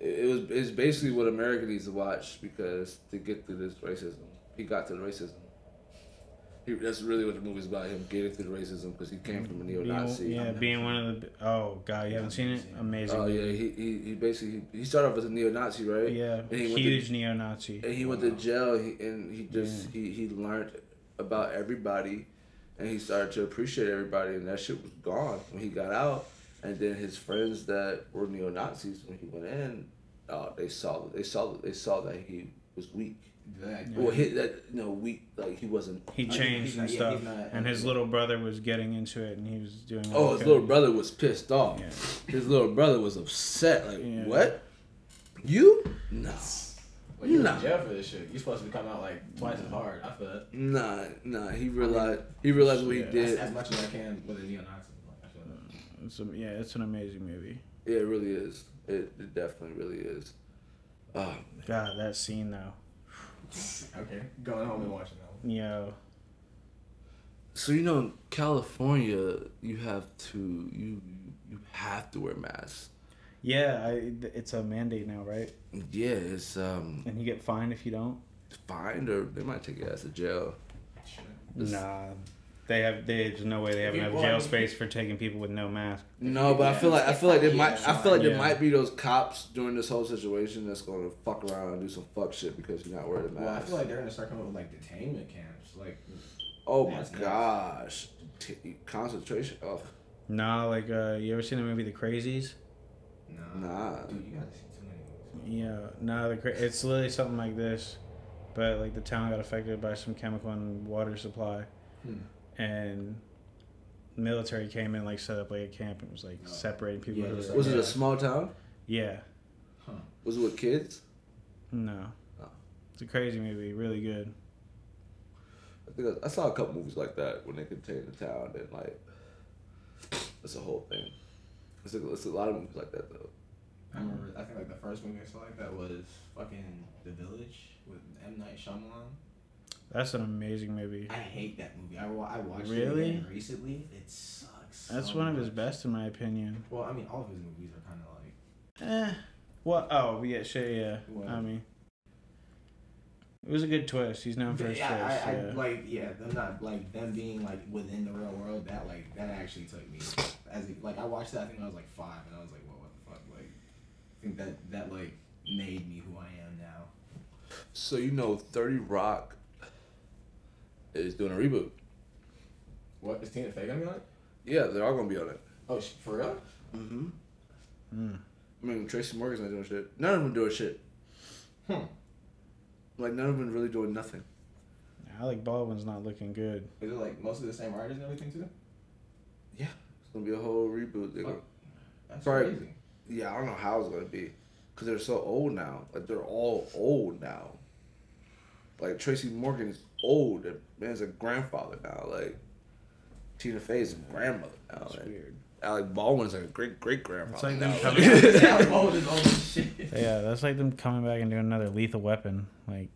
It, it was it's basically what America needs to watch because to get through this racism, he got to the racism. He, that's really what the movie's about. Him getting through the racism because he came from a neo-Nazi. Being, yeah, being one of the. Oh god, you haven't seen it? Amazing. Oh yeah, he, he, he basically he started off as a neo-Nazi, right? yeah, And he went to- huge neo-Nazi. And he went to jail and he, and he just he, he learned about everybody and he started to appreciate everybody and that shit was gone when he got out. And then his friends that were neo Nazis when he went in, uh, they saw they saw they saw that he was weak. That- Well, he, that you know weak like he wasn't. He he's changed not- and yeah, stuff, he's not- and his little brother was getting into it, and he was doing. Oh, his little brother was pissed off. Yeah. His little brother was upset. Like Yeah. what? You? No. Well, you Nah. in jail for this shit. You're supposed to be coming out like twice as hard. I feel that. Nah, nah. He realized he realized what he Yeah. As, did. as much as I can with a neo-Nazi. Like, I feel that. Mm, it's a, yeah, it's an amazing movie. Yeah, it really is. It, it definitely really is. Oh, man. God, that scene though. Okay, going home and watching that one. Yeah. So you know, in California, you have to you you have to wear masks. Yeah, I, it's a mandate now, right? Yeah, it's um And you get fined if you don't. fined or they might take you ass to jail. It's- Nah, they have. They, there's no way they have enough well, jail space for taking people with no mask. No, but I feel like I feel like there yeah, might I feel like there yeah. might be those cops during this whole situation that's gonna fuck around and do some fuck shit because you're not wearing a mask. Well, I feel like they're gonna start coming up with like detainment camps. Like, oh my That's gosh, T- concentration. Oh Nah, like uh, you ever seen the movie The Crazies? nah, nah. dude, you gotta see too many. movies. Yeah, nah, the cra- it's literally something like this, but like the town got affected by some chemical and water supply, Hmm. And military came in like set up like a camp and was like Oh. separating people. Yeah, who just were- Was it a small town? yeah, Huh. Was it with kids? no, Oh. it's a crazy movie, really good. I think I, I saw a couple movies like that when they contained the town and like it's a whole thing. It's a, it's a lot of movies like that though. I remember. I think like the first movie I saw like that was fucking The Village with M Night Shyamalan. That's an amazing movie. I hate that movie. I, wa- I watched Really? it again recently. It sucks. That's so one of his best in my opinion. Well, I mean, all of his movies are kind of like. Eh. What? Oh, yeah, shit, yeah. What? I mean, it was a good twist. He's known for his yeah, twists. I, I, yeah. like yeah, them not like them being like within the real world. That like that actually took me as like I watched that. I think when I was like five, and I was like, well, what the fuck? Like, I think that that like made me who I am now. So you know, Thirty Rock is doing a reboot. What is Tina Fey gonna be on it? Yeah, they're all gonna be on it. Oh, sh- for real? Mm-hmm. Mm. I mean, Tracy Morgan's not doing shit. None of them doing shit. Hmm. Like none of them really doing nothing. Alec Baldwin's not looking good. Is it like mostly the same writers and everything too? Yeah, it's gonna be a whole reboot. They're gonna, That's Sorry. crazy. yeah, I don't know how it's gonna be, cause they're so old now. Like they're all old now. Like Tracy Morgan is old. and man's a grandfather now. Like Tina Fey is a grandmother now. That's Like, weird. Alec Baldwin's like a great great It's grandfather. like now. them coming. How old is shit? yeah, that's like them coming back and doing another Lethal Weapon. Like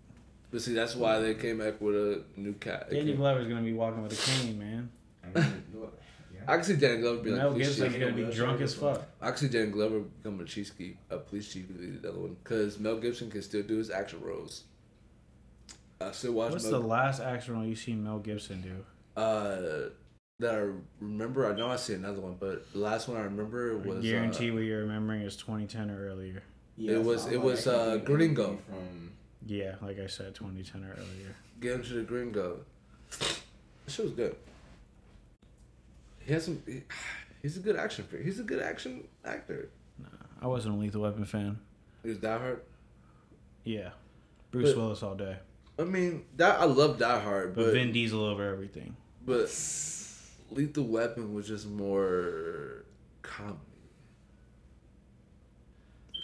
But see, that's why they came back with a new cat. Danny came- Glover's gonna be walking with a cane, man. I mean, look, yeah. I can see Danny Glover be like Mel police Gibson's gonna be drunk as fuck. I can see Danny Glover becoming a chief chief, a police chief, and the other one, because Mel Gibson can still do his action roles. I still watch What's Mel. the last action role you seen Mel Gibson do? uh, that I remember. I know I see another one, but the last one I remember I was guarantee uh, what you're remembering is 2010 or earlier. Yeah, It was- it was, like, I uh, Gringo. From Yeah, like I said, 2010 or earlier. Get Him to the Gringo. That shit was good. He has some. He, he's a good action. fi- He's a good action actor. I wasn't a Lethal Weapon fan. He was Die Hard. Yeah, Bruce But- Willis all day, I mean, that I love Die Hard, but but Vin Diesel over everything. But Lethal Weapon was just more comedy.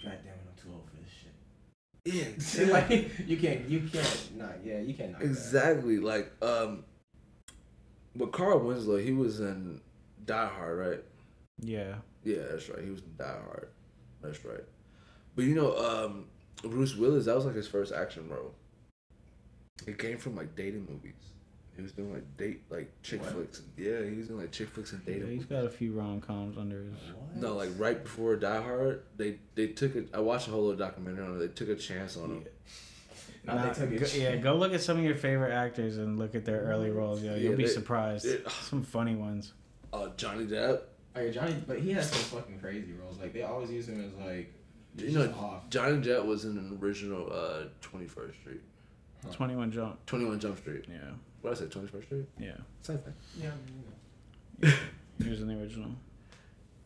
God damn it, I'm too old for this shit. Yeah, See, like you can't, you can't, not yeah, you can't. knock that. exactly. Like, um, but Carl Winslow, he was in Die Hard, right? Yeah, Yeah, that's right. He was in Die Hard. That's right. But you know, um, Bruce Willis, that was like his first action role. It came from like dating movies. He was doing like date, like chick What? flicks. Yeah, he was doing like chick flicks and yeah dating he's movies. got a few rom coms under his. What? No, like right before Die Hard, they they took a. I watched a whole little documentary on it. They took a chance on him. Nah, Nah, they took it. go, yeah, go look at some of your favorite actors and look at their early roles. Yeah, you'll Yeah, be they- surprised. it- some funny ones. Uh, Johnny Depp. Oh, yeah, Johnny, but he has some fucking crazy roles. Like they always use him as like, You know, off. Johnny Depp was in an original uh, Twenty First Street, Huh. Twenty One Jump. Twenty One Jump Street. Yeah, What did I say? Twenty First Street. yeah. Same thing. Yeah. He was in the original.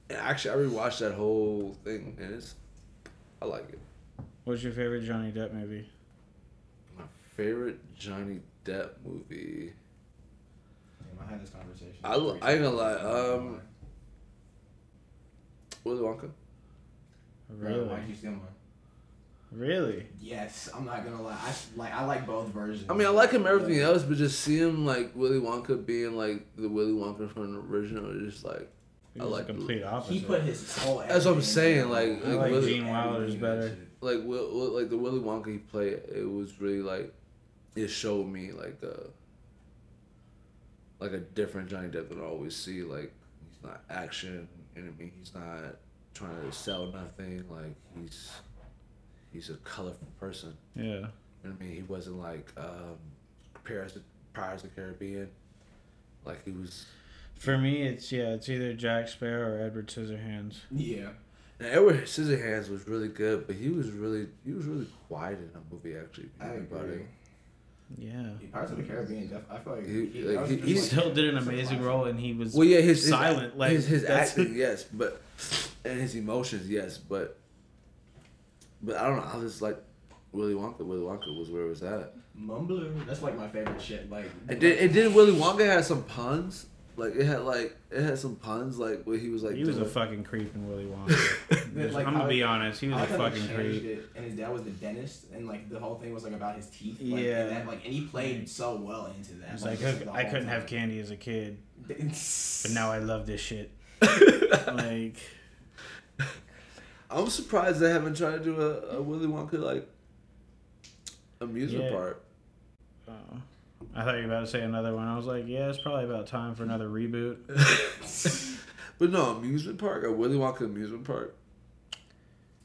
And actually, I rewatched that whole thing, and it's. I like it. What's your favorite Johnny Depp movie? My favorite Johnny Depp movie. Damn, I had this conversation. I l- I ain't gonna lie, um, Willy Wonka. Really? Why you steal mine? Really? Yes, I'm not gonna lie. I s- like I like both versions. I mean, I like him everything else, but just see him like Willy Wonka being like the Willy Wonka from the original, is just like He I like the complete opposite. He put his whole. That's what I'm saying, like- I like like Willy- Gene Wilder's better. like Will, Will, like the Willy Wonka he played. It was really like it showed me like uh like a different Johnny Depp than I always see. Like he's not action, you know what I mean? He's not trying to sell nothing. Like he's he's a colorful person. Yeah. You know what I mean? He wasn't like um, Pirates of, Pirates of the Caribbean. Like he was. For me, it's yeah, it's either Jack Sparrow or Edward Scissorhands. Yeah. Now Edward Scissorhands was really good, but he was really he was really quiet in that movie. Actually, if you I think about agree. it. Yeah. Pirates of the Caribbean, def- I feel like He- he, like, he- just, he He like- still did an amazing classic. role, and he was Well, yeah, his his, silent. like his, his acting, yes, but and his emotions, yes, but but I don't know. I was like Willy Wonka. Willy Wonka was where it was at. Mumbler. That's like my favorite shit. Like And did and did Willy Wonka had some puns? Like it had like it had some puns like where he was like he was a doing- fucking creep in Willy Wonka. Like, I'm gonna be honest, he was I a like how they fucking changed creep. it, and his dad was the dentist, and like the whole thing was like about his teeth. Like, Yeah. and that, like, and he played so well into that. It's like, just, I, I couldn't have candy as a kid, but but now I love this shit. like, I'm surprised they haven't tried to do a, a Willy Wonka like amusement Yeah. park. uh, I thought you were about to say another one. I was like, yeah, it's probably about time for another reboot. But no amusement park, a Willy Wonka amusement park.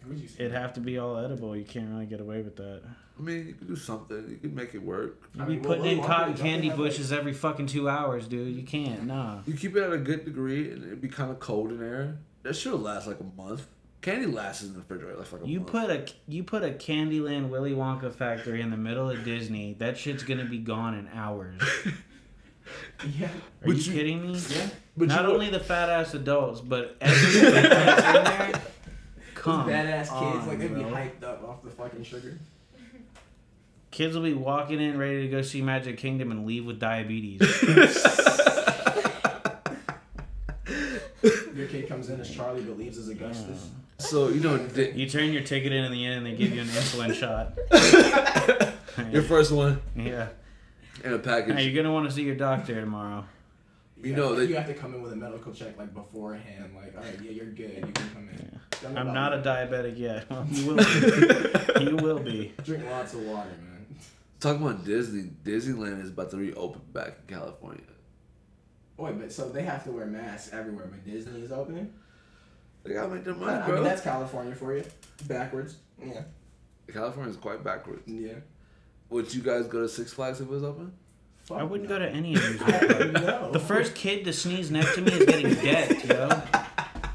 Who'd you say? It'd have to be all edible. You can't really get away with that. I mean, you could do something. You could make it work. You'd I be mean, putting Willy in Wonka, cotton candy have, like- bushes every fucking two hours, dude. You can't, nah. You keep it at a good degree, and it'd be kind of cold in there. That should last like a month. Candy lasts in the refrigerator like, like a You month. put a you put a Candyland Willy Wonka factory in the middle of Disney. That shit's gonna be gone in hours. Yeah. Are But you, you- kidding me? Yeah. but Not you only the fat ass adults, but everything that's in there. Come badass kids, on, like they'd be hyped up off the fucking sugar. Kids will be walking in ready to go see Magic Kingdom and leave with diabetes. Your kid comes in as Charlie but leaves as Augustus. So you know, di- You turn your ticket in in the end, and they give you an insulin shot. your first one yeah. in a package. Hey, you're gonna want to see your doctor tomorrow. You know that- you have to come in with a medical check like beforehand. Like, all right, yeah, you're good. You can come in. Don't I'm about not a diabetic yet. Well, you will be. you will be. Drink lots of water, man. Talking about Disney, Disneyland is about to reopen back in California. Wait, but so they have to wear masks everywhere, but Disney is opening. They gotta make their I, money, I bro. mean, that's California for you. Backwards. Yeah. California's quite backwards. Yeah. Would you guys go to Six Flags if it was open? I wouldn't go to any of these. I no. The first kid to sneeze next to me is getting decked, yo.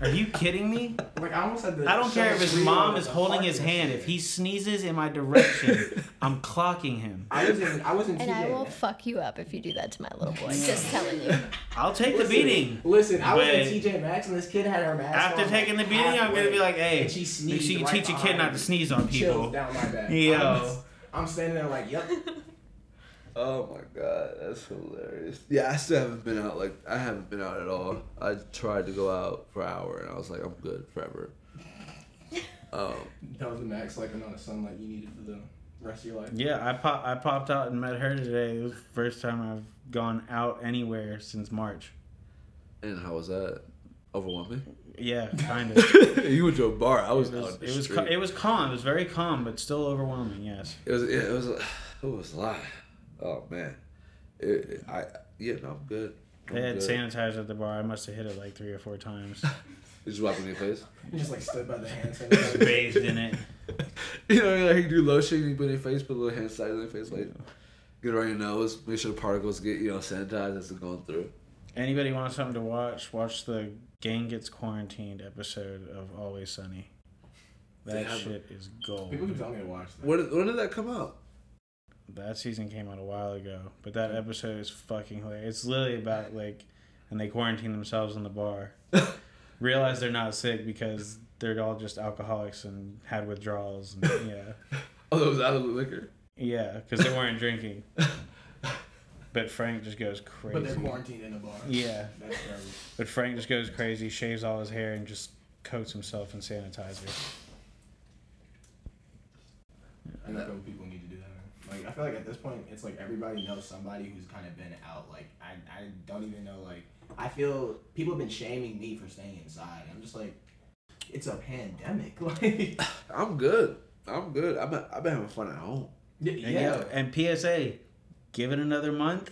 Are you kidding me? Like I almost had to. I don't care if his mom is holding his hand. lot. If he sneezes in my direction, I'm clocking him. I was in. I was in. And I will fuck you up if you do that to my little boy. Just telling you. I'll take the beating. Listen, I was in TJ Maxx and this kid had her mask After on, taking the like, beating, I'm gonna be like, hey, and she make sure you right teach a kid not to sneeze on Chills people. down my back. Yo. I'm, I'm standing there like, yep. Oh my god, that's hilarious. Yeah, I still haven't been out. Like I haven't been out at all. I tried to go out for an hour, and I was like, I'm good forever. Um, That was the max like amount of sunlight you needed for the rest of your life. Yeah, I pop, I popped out and met her today. It was the first time I've gone out anywhere since March. and how was that? Overwhelming. Yeah, kind of. you went to a bar. I was, It was out it was, ca- it was calm. It was very calm, but still overwhelming. Yes. It was. It was. It was a lot. Oh man. It, it- I. Yeah. No, I'm good. I'm They had good. sanitizer at the bar. I must have hit it like three or four times. You just wiping your face. You just like stood by the hand sanitizer, Bathed sanitizer. in it. You know, like you do lotion, you put in your face, put a little hand sanitizer in your face, like get it around your nose, make sure the particles get you know sanitized as they're going through. Anybody want something to watch? Watch the Gang Gets Quarantined episode of Always Sunny. That have- shit is gold. People keep telling me to watch that. When when did that come out? That season came out a while ago, but that episode is fucking hilarious. It's literally about like, and they quarantine themselves in the bar. Realize they're not sick because they're all just alcoholics and had withdrawals. And, yeah, Oh, that was out of the liquor. yeah, because they weren't drinking. But Frank just goes crazy. But they're crazy. quarantined in a bar. Yeah, That's terrible. but Frank just goes crazy, shaves all his hair, and just coats himself in sanitizer. I think couple people need to do that, man. Like I feel like at this point, it's like everybody knows somebody who's kind of been out. Like I, I don't even know. Like I feel people have been shaming me for staying inside. I'm just like, it's a pandemic. Like I'm good. I'm good. I've been, I've been having fun at home. yeah, And, yo, and PSA, give it another month.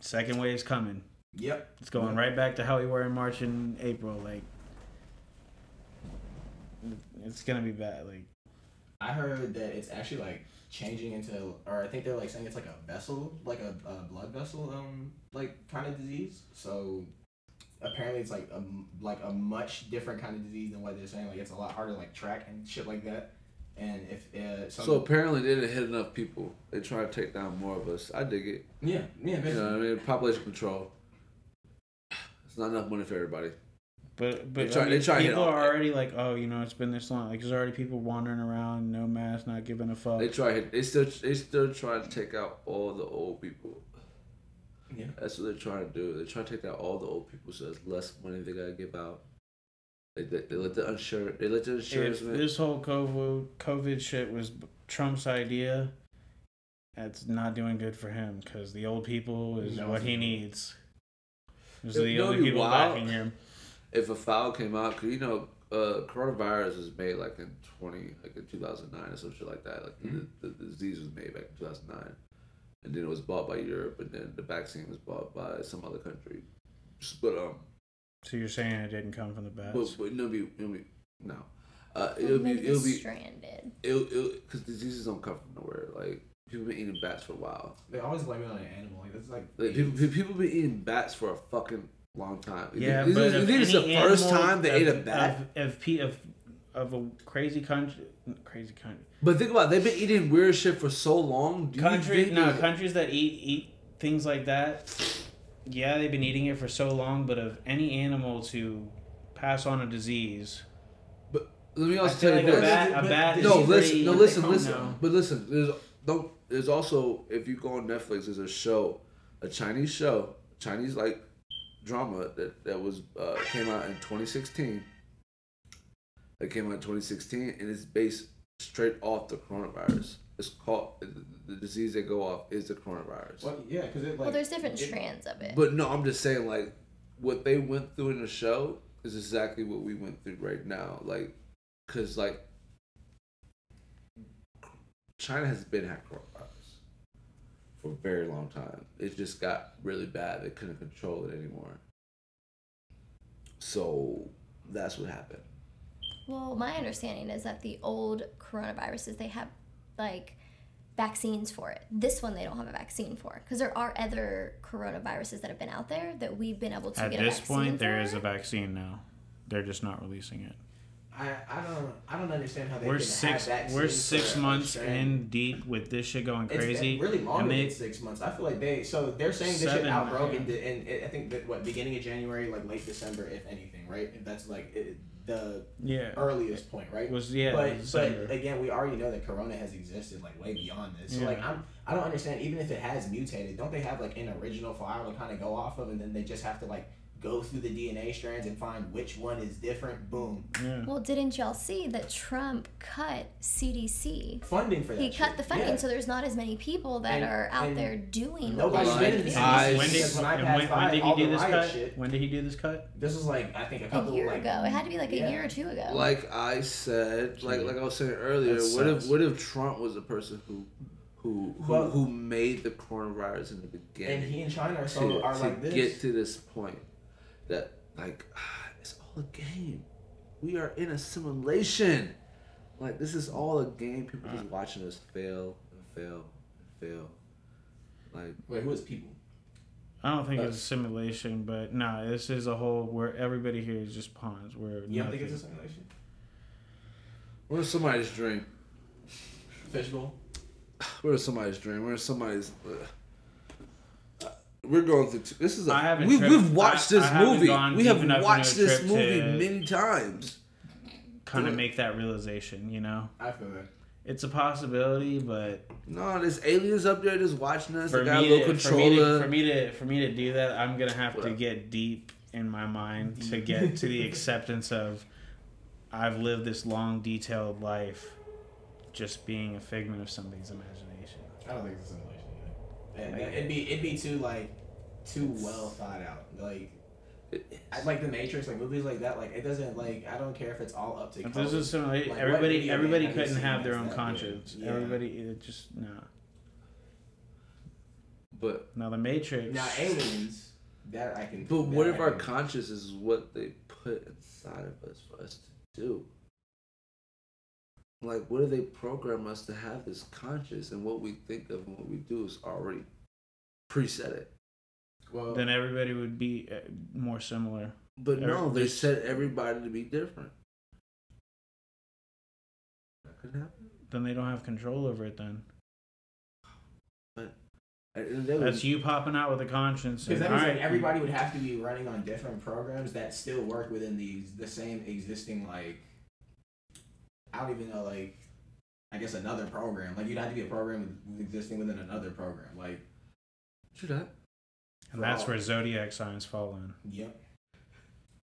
Second wave's coming. Yep. It's going right back to how we were in March and April. Like, it's gonna be bad. Like, I heard that it's actually like changing into, or I think they're like saying it's like a vessel, like a, a blood vessel, um, like kind of disease. So apparently it's like a like a much different kind of disease than what they're saying. Like it's a lot harder to like track and shit like that. And if uh, So apparently they didn't hit enough people. They try to take down more of us. I dig it. yeah, yeah, You know I mean? Population control. It's not enough money for everybody. But but They try- I mean, they try to people all- are already like, oh, you know, it's been this long. Like, there's already people wandering around, no mask, not giving a fuck. They try. They still. They still try to take out all the old people. Yeah. That's what they're trying to do. They're trying to take out all the old people, so there's less money they gotta give out. They, they, they let the insurance. They let the insurance. if this whole COVID COVID shit was Trump's idea, that's not doing good for him because the old people is No, what he needs. It's It- the it'll older people wild. backing him. If a file came out, cause you know, uh, coronavirus was made like in twenty, like in two thousand nine or some shit like that. Like Mhm. the, the, the disease was made back in two thousand nine, and then it was bought by Europe, and then the vaccine was bought by some other country. But um, So you're saying it didn't come from the bats? but, but it'll be it'll be no, uh, it'll be maybe it'll be stranded. it'll it'll because diseases don't come from nowhere. Like people been eating bats for a while. They always blame it on an animal. Like that's like, Like people people been eating bats for a fucking long time. Yeah, this, but think if it's the first time they of, ate a bat. of of, of of a crazy country, crazy country, But think about it, they've been eating weird shit for so long. Do think no countries that eat eat things like that. Yeah, they've been eating it for so long, but of any animal to pass on a disease, But Let me also tell like you a this. bat, a bat. no, listen, no, listen, listen. But listen, there's don't. There's also if you go on Netflix, there's a show, a Chinese show, Chinese like drama that that was uh, came out in 2016. It came out in 2016, and it's based straight off the coronavirus. It's called the, the disease they go off is the coronavirus. Well, yeah, because it like. well, there's different it- strands of it. But no, I'm just saying like what they went through in the show is exactly what we went through right now. Like, cause like China has been had coronavirus for a very long time. It just got really bad. They couldn't control it anymore. So that's what happened. Well, my understanding is that the old coronaviruses they have like vaccines for it. This one they don't have a vaccine for because there are other coronaviruses that have been out there that we've been able to At get a this vaccine point, there for. there is a vaccine now. They're just not releasing it. I, I don't I don't understand how they We're six we're six months in deep with this shit going crazy. been really and they- than six months. I feel like they so they're saying this shit outbroke yeah. in, the- in, in I think that what beginning of January, like late December, if anything, right? If that's like it, the Yeah, earliest point, right? was yeah. but December. but again, we already know that Corona has existed like way beyond this. So like I'm I don't understand. Even if it has mutated, don't they have like an original file to kind of go off of, and then they just have to like go through the DNA strands and find which one is different? Boom, yeah. Well, didn't y'all see that Trump cut CDC? funding for that. He cut the funding, Yeah. so there's not as many people that And- are out there doing. nobody's what been in the do. When did, when I when, by when did he do this riot cut? shit- When did he do this cut? This was like I think a couple A couple year like, ago, it had to be like a year or two ago. Like I said, like like I was saying earlier, That what if what if Trump was the person who who who, Well- who made the coronavirus in the beginning? and he and China are so to, are to like this. get to this point that like it's all a game. We are in a simulation. Like this is all a game. People just watching us fail and fail and fail. Like Wait, who is people? I don't think Uh, it's a simulation, but no, this is a whole where everybody here is just pawns. Where You don't think it's a nothing- simulation? we're in somebody's dream. Fishbowl. We're in somebody's dream. We're in somebody's. Uh, we're going through. T- this is. A, I haven't we, tripped- we've watched I- this I movie. We have watched this movie many times. kind of make that realization. You know, I feel that. it's a possibility, but No, there's aliens up there just watching us. for they got me, a little to, for me to for me to for me to do that, I'm gonna have What to get deep in my mind to get to the acceptance of I've lived this long, detailed life, just being a figment of somebody's imagination. I don't think it's a simulation. Either. And it'd be it'd be too like too well thought out. Like I like the Matrix, like movies like that. Like it doesn't like I don't care if it's all up to. If this is similar, Like, what everybody everybody have couldn't have their own that conscience. Yeah. Everybody it just no. But Now the Matrix. Now aliens, that I can. but that what I if our can- conscious is what they put inside of us for us to do? Like, what do they program us to have this conscious, and what we think of and what we do is already preset it? Well, then everybody would be uh, more similar. But Or no, they this- set everybody to be different. That could happen. Then they don't have control over it. Then At the end of that's you popping out with a conscience. Because and, that means "Alright, like everybody would have to be running on different programs that still work within these the same existing like I don't even know like I guess another program. Like you'd have to be a program existing within another program. Like True that. And that's where zodiac signs fall in. yep.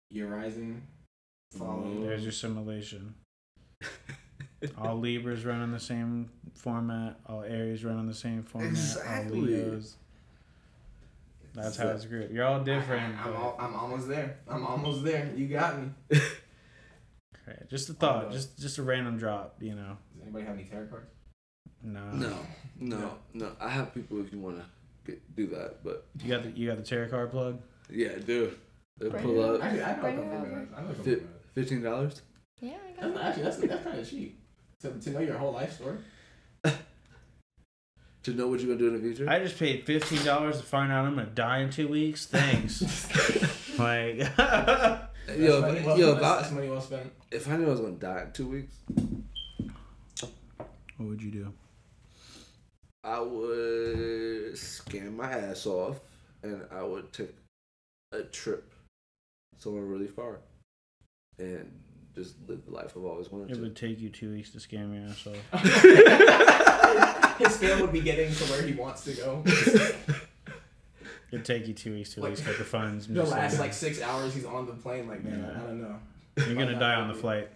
You're rising, falling. There's your simulation. All Libras run on the same format. All Aries run on the same format. Exactly. All Leos. That's how it's grouped. You're all different. I, am but- I'm almost there. I'm almost there. You got me. okay, just a thought. Just just a random drop. You know. Does anybody have any tarot cards? No. No, no, No. no. I have people if you want to do that, but You got the you got the tarot card plug. yeah, dude. They pull up Actually, I know a couple over. guys. I know a couple fifteen dollars. Yeah, I That's got not, actually that's that's kind of cheap. To, to know your whole life story. To know what you're gonna do in the future. I just paid fifteen dollars to find out I'm gonna die in two weeks. Thanks. like. Yo, That's if, money I- well, yo, if that's, I, money well spent. if I knew I was gonna die in two weeks, what would you do? I would scam my ass off, and I would take a trip somewhere really far, and just live the life I've always wanted It to. would take you two weeks to scam your ass off. His scale would be getting to where he wants to go. It'd take you two weeks to at least get the funds. The Just last like- like six hours he's on the plane, like man, Yeah. I don't know. You're gonna die on the flight.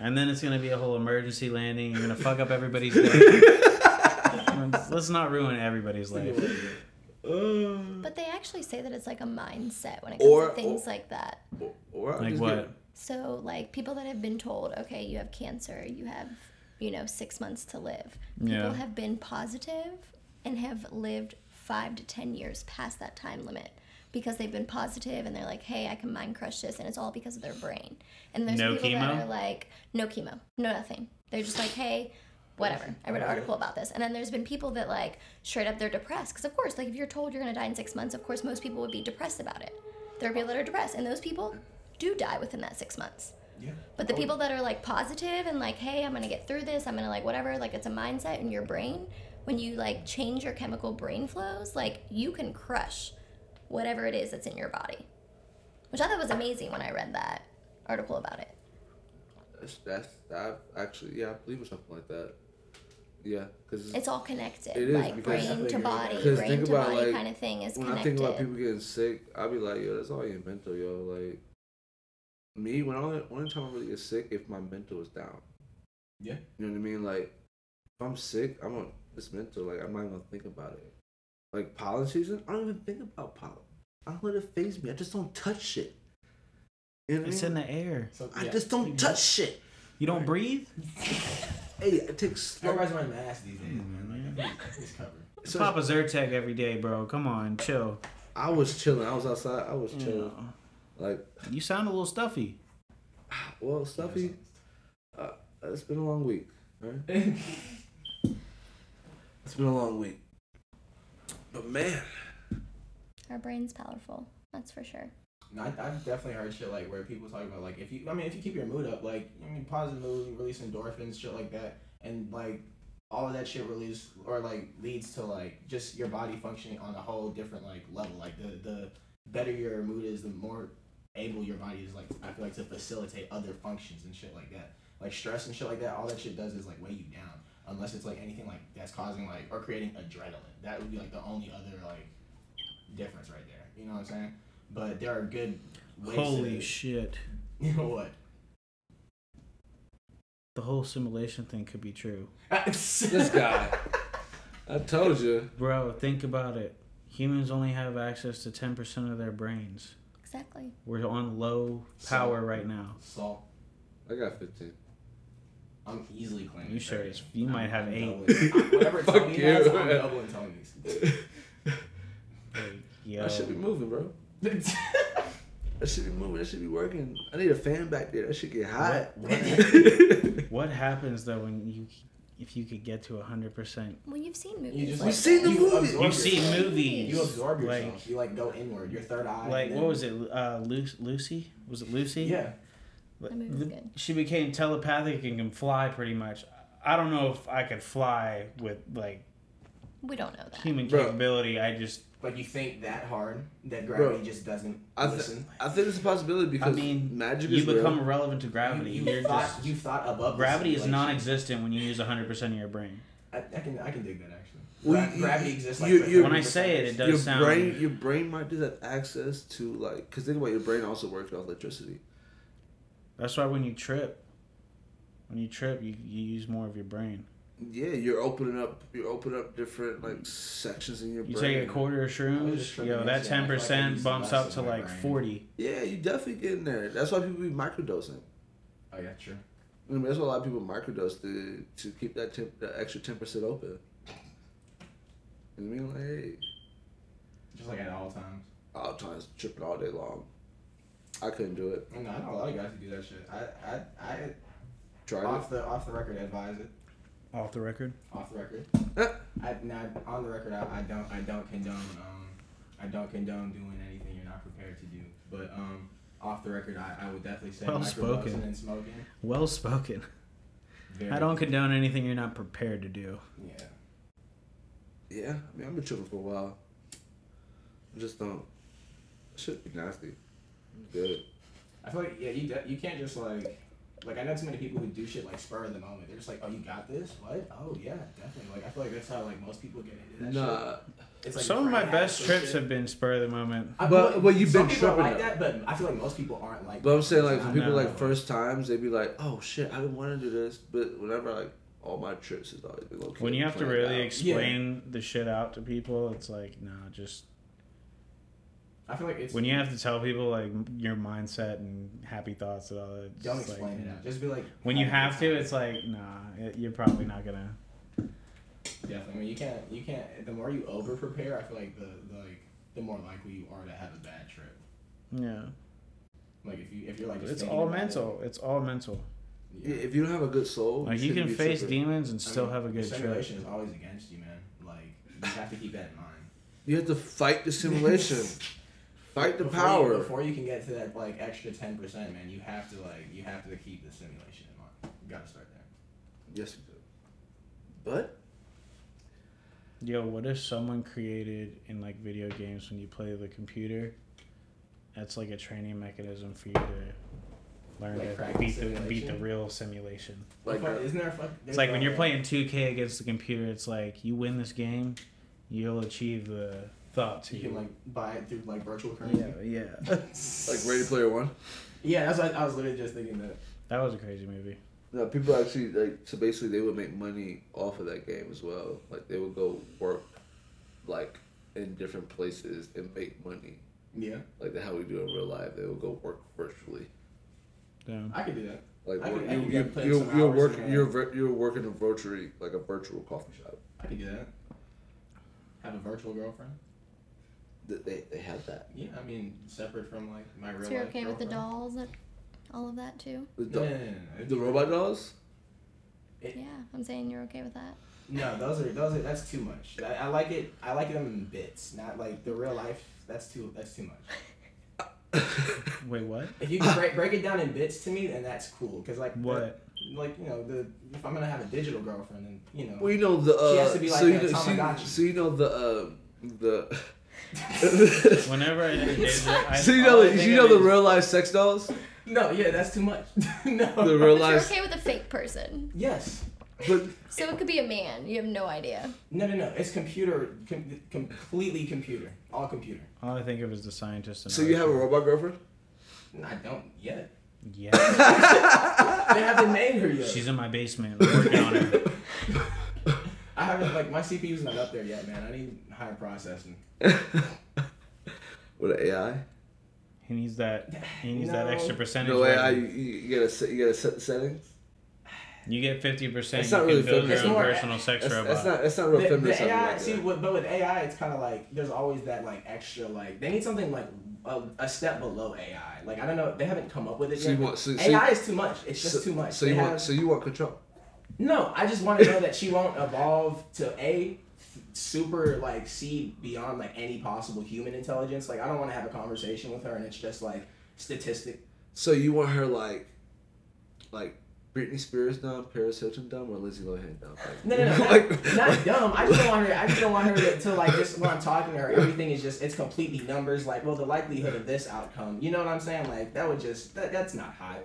And then it's gonna be a whole emergency landing. You're gonna fuck up everybody's day. Let's not ruin everybody's life. But they actually say that it's like a mindset when it comes Or- to things or- like that. Or, or I'll Like just what? So, like people that have been told, okay, you have cancer, you have, you know, six months to live. People Yeah. have been positive and have lived five to ten years past that time limit because they've been positive and they're like, hey, I can mind crush this, and it's all because of their brain. And there's No people chemo? that are like, no chemo, no nothing. They're just like, hey, whatever. I read an article about this, and then there's been people that like straight up they're depressed because of course, like if you're told you're gonna die in six months, of course most people would be depressed about it. There are people that are depressed, and those people do die within that six months. Yeah. But the people that are like positive and like, hey, I'm gonna get through this, I'm gonna like whatever, like it's a mindset in your brain. When you like change your chemical brain flows, like you can crush whatever it is that's in your body. Which I thought was amazing when I read that article about it. That's, that's I actually yeah I believe in something like that. Yeah, because It's all connected. It is, like because- brain to body, Because brain think to about, body like, kind of thing is when connected. I think about people getting sick, I'll be like, yo, that's all your mental, yo. Like me, when I only only time I really get sick if my mental is down. Yeah. You know what I mean? Like if I'm sick, I'm on it's mental. Like I'm not even gonna think about it. Like pollen season, I don't even think about pollen. I don't let it faze me. I just don't touch shit. You know what It's I in the air. So, I yeah. just don't touch shit. You don't breathe. Hey, it takes slow. Everybody's wearing masks these days, man. Like, it's covered. So Papa Zyrtec every day, bro. Come on, chill. I was chilling. I was outside. I was You, chilling. know. Like, you sound a little stuffy. well, stuffy. Uh, it's been a long week, right? It's been a long week. But man, Our brain's powerful. That's for sure. No, I, I've definitely heard shit like where people talk about like if you, I mean, if you keep your mood up, like I mean, positive mood, you release endorphins, shit like that, and like all of that shit release or like leads to like just your body functioning on a whole different like level. Like the the better your mood is, the more able your body is like I feel like to facilitate other functions and shit like that. Like stress and shit like that, all that shit does is like weigh you down. Unless it's like anything like that's causing like or creating adrenaline. That would be like the only other like difference right there. You know what I'm saying? But there are good ways Holy to, shit. You know what? The whole simulation thing could be true. this guy. I told you. Bro, think about it. Humans only have access to 10% of their brains. Exactly. We're on low power So- right now. Salt. I got 15. I'm easily claiming. You sure 30. it's- you I'm- might have I'm eight. doubling- Whatever Fuck Tony has, you. I'm doubling Tony's. Yo, I should be moving, bro. I should be moving. I should be working. I need a fan back there. That should get hot. What- what- what happens though when you if you could get to hundred percent? Well, you've seen movies. You just like We've seen the this. you movie. absorb You've seen movies. You absorb Like- yourself. you like go inward. Your third eye. Like and what was it? Uh, Lucy was it Lucy? Yeah. That movie was good. She became telepathic and can fly pretty much. I don't know if I could fly with like We don't know that. human Bro. capability. I just Like you think that hard that gravity Bro, just doesn't I, th- listen. I think it's a possibility because I mean, magic you is become real. irrelevant to gravity. You, You, you are thought just you thought above. gravity is non-existent when you use hundred percent of your brain. I, I can I can dig that actually. Well, Gra- you- gravity exists like you- you- When I say it, it does your sound. brain, your brain might just have access to like, cause think about it, your brain also works off electricity. That's why when you trip, when you trip, you, you use more of your brain. Yeah, you're opening up, you're opening up different like sections in your brain. You brain. take a quarter of I was just shrooms, tripping yo, that ten feel like I percent bumps up to like brain. forty. Yeah, you definitely getting there. That's why people be microdosing. Oh yeah, true. I mean, that's why a lot of people microdose to to keep that ten, that extra ten percent open. You know what I mean? Like, hey, Just like at all times. all times tripping all day long. I couldn't do it. I know, I know a lot of guys who do that shit. I I I Tried off the off the record advise it. Off the record. Off the record. Eh. I now on the record I, I don't I don't condone um I don't condone doing anything you're not prepared to do. But um off the record I, I would definitely say Well spoken. and smoking. Well spoken. Very, I don't condone anything you're not prepared to do. Yeah. Yeah, I mean, I've been tripping for a while. I just don't. Should be nasty. Good. I feel like yeah, you de- you can't just like like I know too many people who do shit like spur of the moment. They're just like, oh, you got this? What? Oh yeah, definitely. Like I feel like that's how like most people get into that Nah, shit. It's like Some of my best trips shit. have been spur of the moment. I- But- but you've some been people tripping like though. that, but I feel like most people aren't like. but I'm saying like for people No. like first times, they'd be like, "Oh shit, I didn't want to do this," but whenever like all my trips is always been okay. When you have to really out. explain the shit out to people, it's like, nah, just I feel like it's when you have to tell people like your mindset and happy thoughts and all that. it's don't just explain like, it out. Just be like. When you have to, it's like, nah, it, you're probably not gonna. definitely. I mean, you can't. You can't. The more you over prepare, I feel like the, the like the more likely you are to have a bad trip. Yeah, Like if you if you're like just it's all about it, mental. It's all mental. Yeah, if you don't have a good soul, Like you shouldn't can face tripping. demons and I still mean, have a the good trip. simulation is always against you, man. Like you have to keep that in mind. You have to fight the simulation. fight the before power. You, before you can get to that like extra ten percent, man, you have to like you have to keep the simulation in mind. You gotta start there. yes, you do. But Yo, what if someone created in like video games when you play the computer? That's like a training mechanism for you to learn Like to crack beat the beat the real simulation. like, Fuck, uh, isn't there a fuck? It's like when you're playing 2K against the computer. It's like you win this game, you'll achieve the thought to you can like buy it through like virtual currency. Yeah, yeah. like Ready Player One. Yeah, that's what I was literally just thinking that. that was a crazy movie. No, people actually like so basically they would make money off of that game as well. Like they would go work like in different places and make money. Yeah, Like the how we do in real life. They would go work virtually. Damn. I could do that. Like I work- could- I you could you put you're, some you're working in you're that. you're working a virtual like a virtual coffee shop. I could do that. Have a virtual girlfriend. Th- They they have that. Yeah, I mean separate from like my real So you're life okay with the dolls and all of that too? The, do- no, no, no, no. The robot dolls. It- Yeah, I'm saying you're okay with that. No, those are those are that's too much. I, I like it. I like them in bits, not like the real life. That's too that's too much. Wait, what? If you can break, break it down in bits to me, then that's cool. Cause like What? the- like you know the if I'm gonna have a digital girlfriend, then you know. Well, you know the uh, She has to be like so you a know, so, you, so you know the uh, the. Whenever I, I, so you know I the, you of know the real life sex dolls. no, yeah, that's too much. no. The real But you're life, okay with a fake person. yes. but So it could be a man. You have no idea. No, no, no. It's computer, com- completely computer, all computer. All I think of is the scientist. And so you have a robot girlfriend. I don't yet. Yeah, They haven't named her yet. she's in my basement. I'm working on her. I haven't like my CPU's not up there yet, man. I need higher processing. With AI. He needs that. He needs that extra percentage. No AI. revenue. You, you gotta set. You gotta set the settings. You get fifty percent. It's You not can really build your feminist. own more- personal sex That's, robot. that's not. That's not real The, feminist. the AI, like see, with, but with AI, it's kind of like there's always that like extra like they need something like a, a step below AI. Like I don't know, they haven't come up with it So yet. you want- so- so AI you- is too much. It's just so, too much. So They you have- want? So you want control? No, I just want to know that she won't evolve to a super like see beyond like any possible human intelligence. Like I don't want to have a conversation with her and it's just like statistic. So you want her like, like Britney Spears dumb, Paris Hilton dumb, or Lindsay Lohan dumb? Like, No, no, no, not, like- not dumb. I just don't want her. I just don't want her to, to like just when I'm talking to her, everything is just it's completely numbers. Like, well, the likelihood of this outcome. You know what I'm saying? Like that would just that, that's not hot.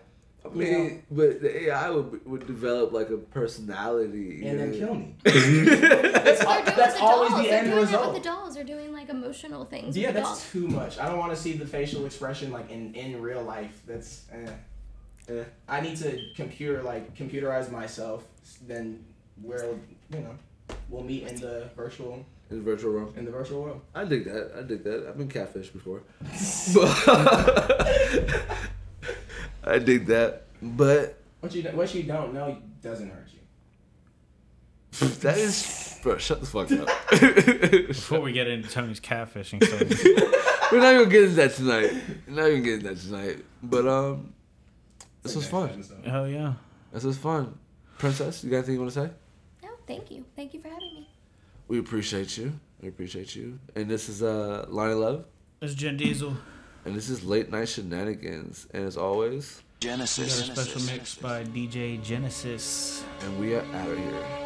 I You mean, but the AI would would develop like a personality And then kill me. That's, They're al- that's with the always dolls. the They're end doing that result. with the dolls. They're doing like emotional things. Yeah, that's dolls. too much. I don't want to see the facial expression like in in real life. That's eh. Eh. I need to computer like computerize myself. Then where you know we'll meet in the virtual in the virtual world. in the virtual world. I dig that. I dig that. I've been catfish before. But I dig that. But What you what you don't know doesn't hurt you. that is, bro. Shut the fuck up. Before we get into Tony's catfishing story, We're not even getting that tonight. We're not even getting that tonight. But um, this was fun. hell yeah. This was fun. Princess, you got anything you want to say? No, thank you. Thank you for having me. We appreciate you. We appreciate you. And this is uh Lonnie Love. This is Jen Diesel. And this is Late Night Shenanigans. And as always, We got a Genesis. special mix by DJ Genesis. and we are out of here.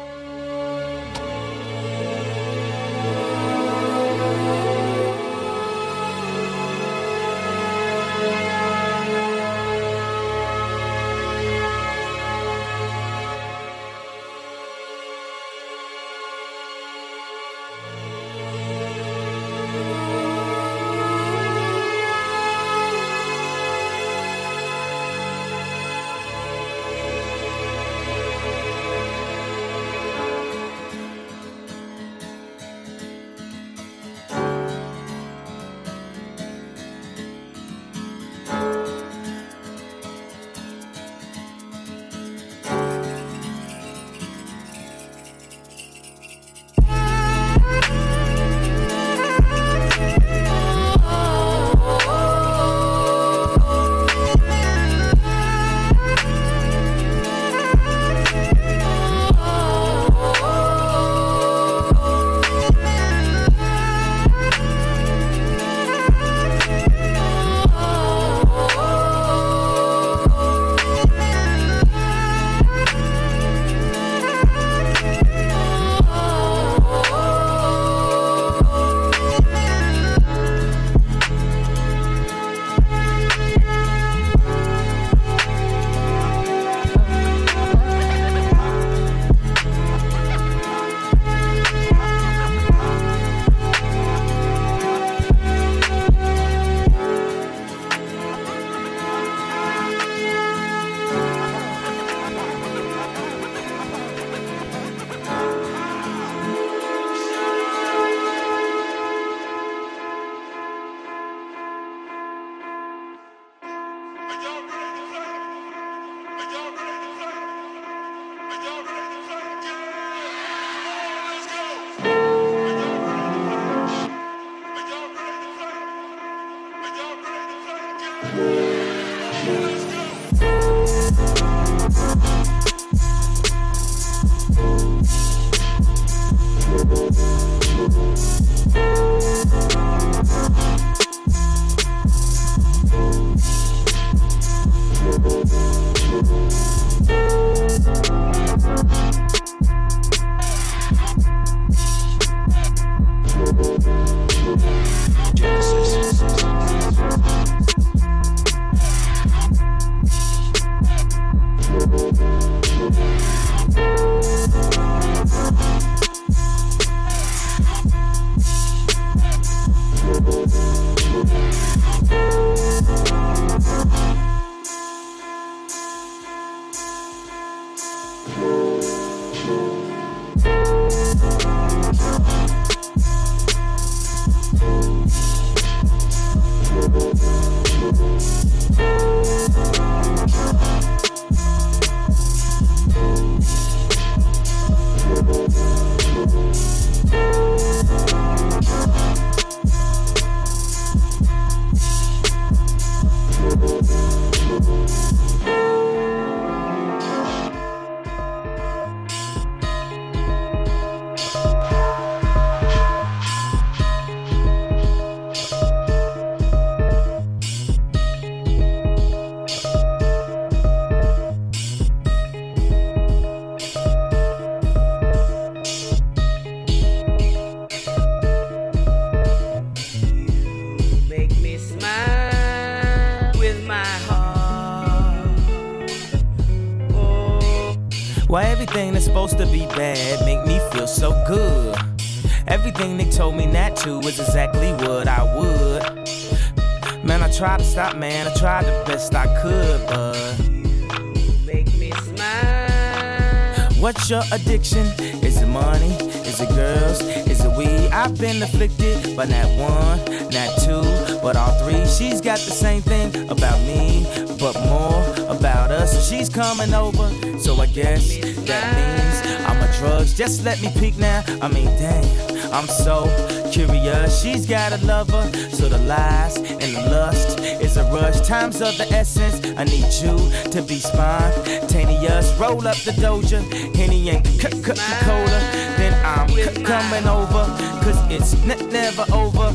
Your addiction? Is it money? Is it girls? Is it weed? I've been afflicted, but not one, not two, but all three. She's got the same thing about me, but more about us. She's coming over, so I guess that means I'm a drugs. Just let me peek now. I mean, dang, I'm so curious. She's got a lover, so the lies and the lust is a rush. Times of the essence. I need you to be spontaneous. Roll up the doja, Henny and Coca-Cola. Then I'm coming over, cause it's ne- never over.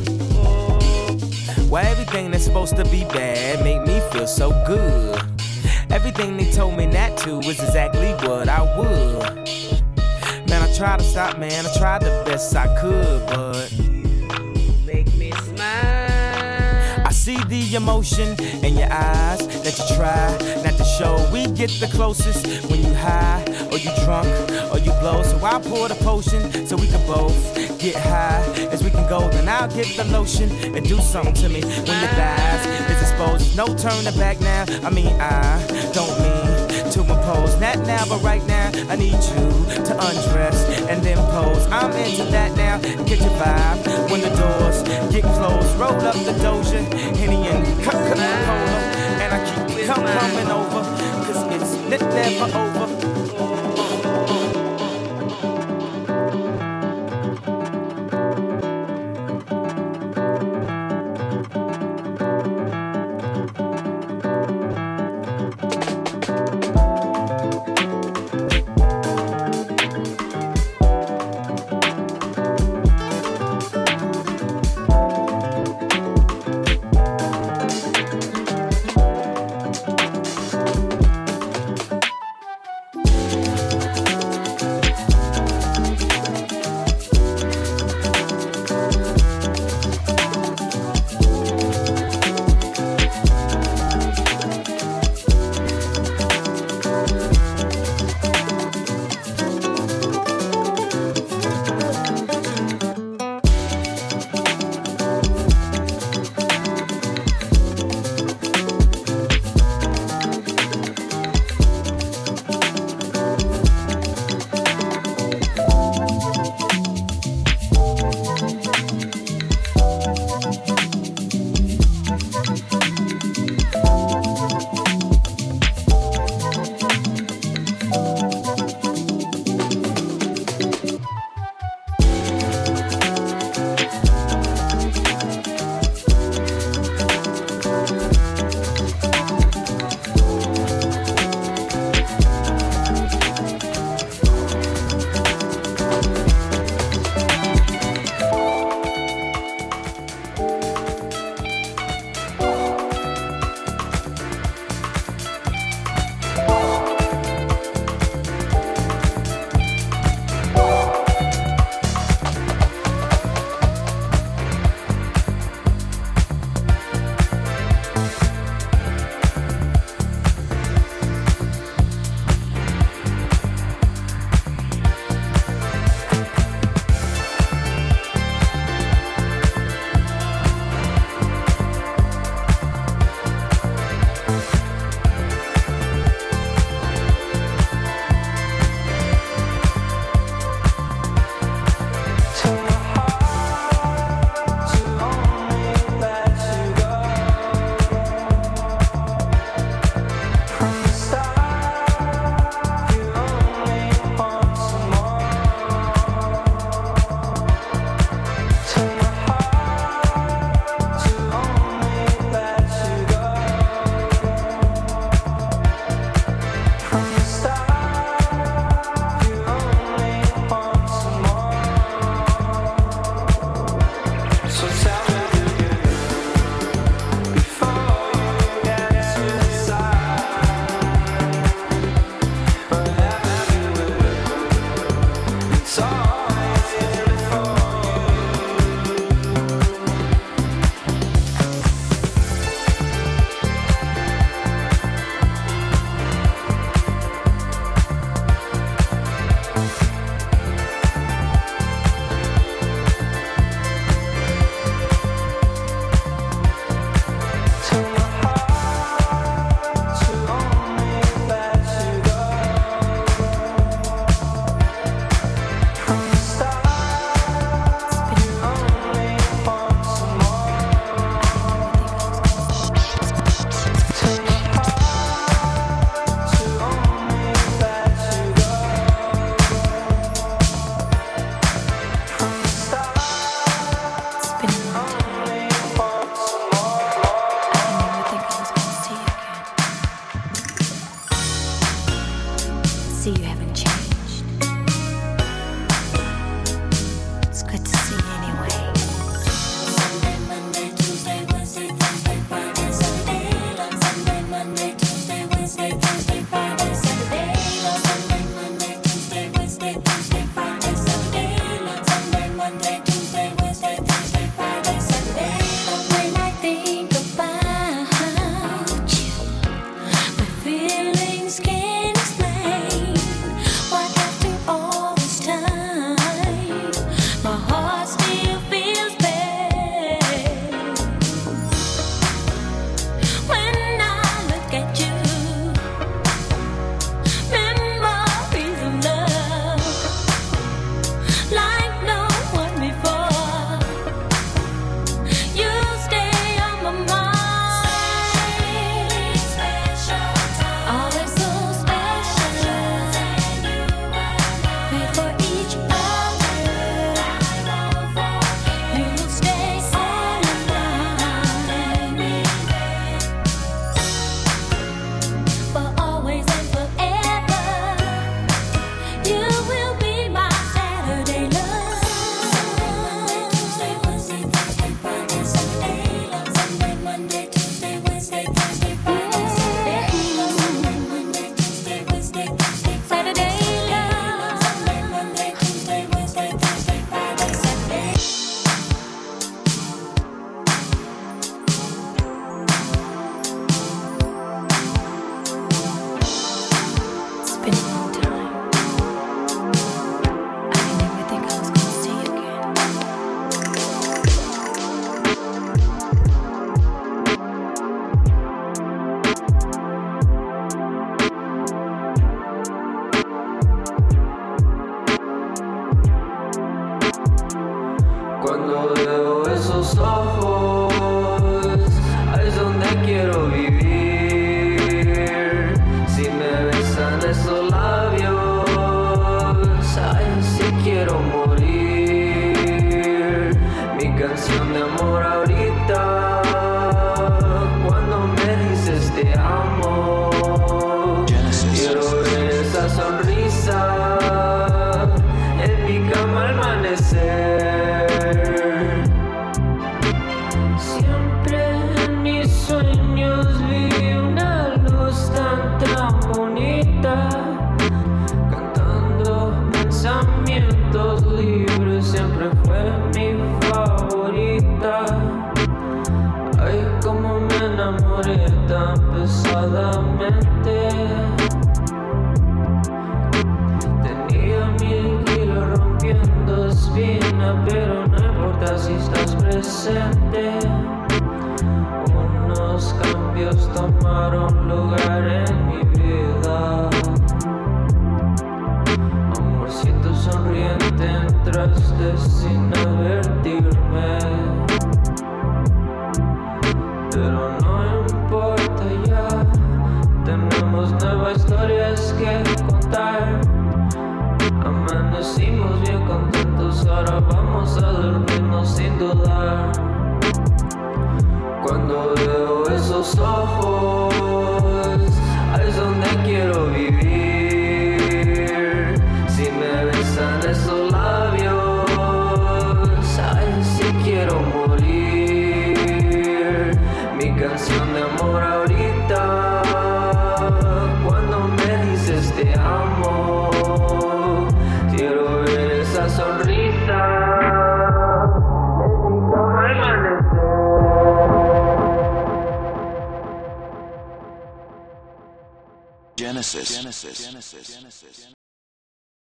Why everything that's supposed to be bad make me feel so good? Everything they told me not to was exactly what I would. Man, I tried to stop, man, I tried the best I could, but You Make me smile. I see the emotion in your eyes that you try not to show. We get the closest when you high, or you drunk, or you blow. So I pour the potion so we can both get high as we can go. Then I'll get the lotion and do something to me when your thighs is exposed. No turning back now. I mean, I don't mean impose. Not now, but right now, I need you to undress and then pose. I'm into that now. Get your vibe when the doors get closed. Roll up the doja, Henny and Coca-Cola. And I keep coming over, cause it's never over.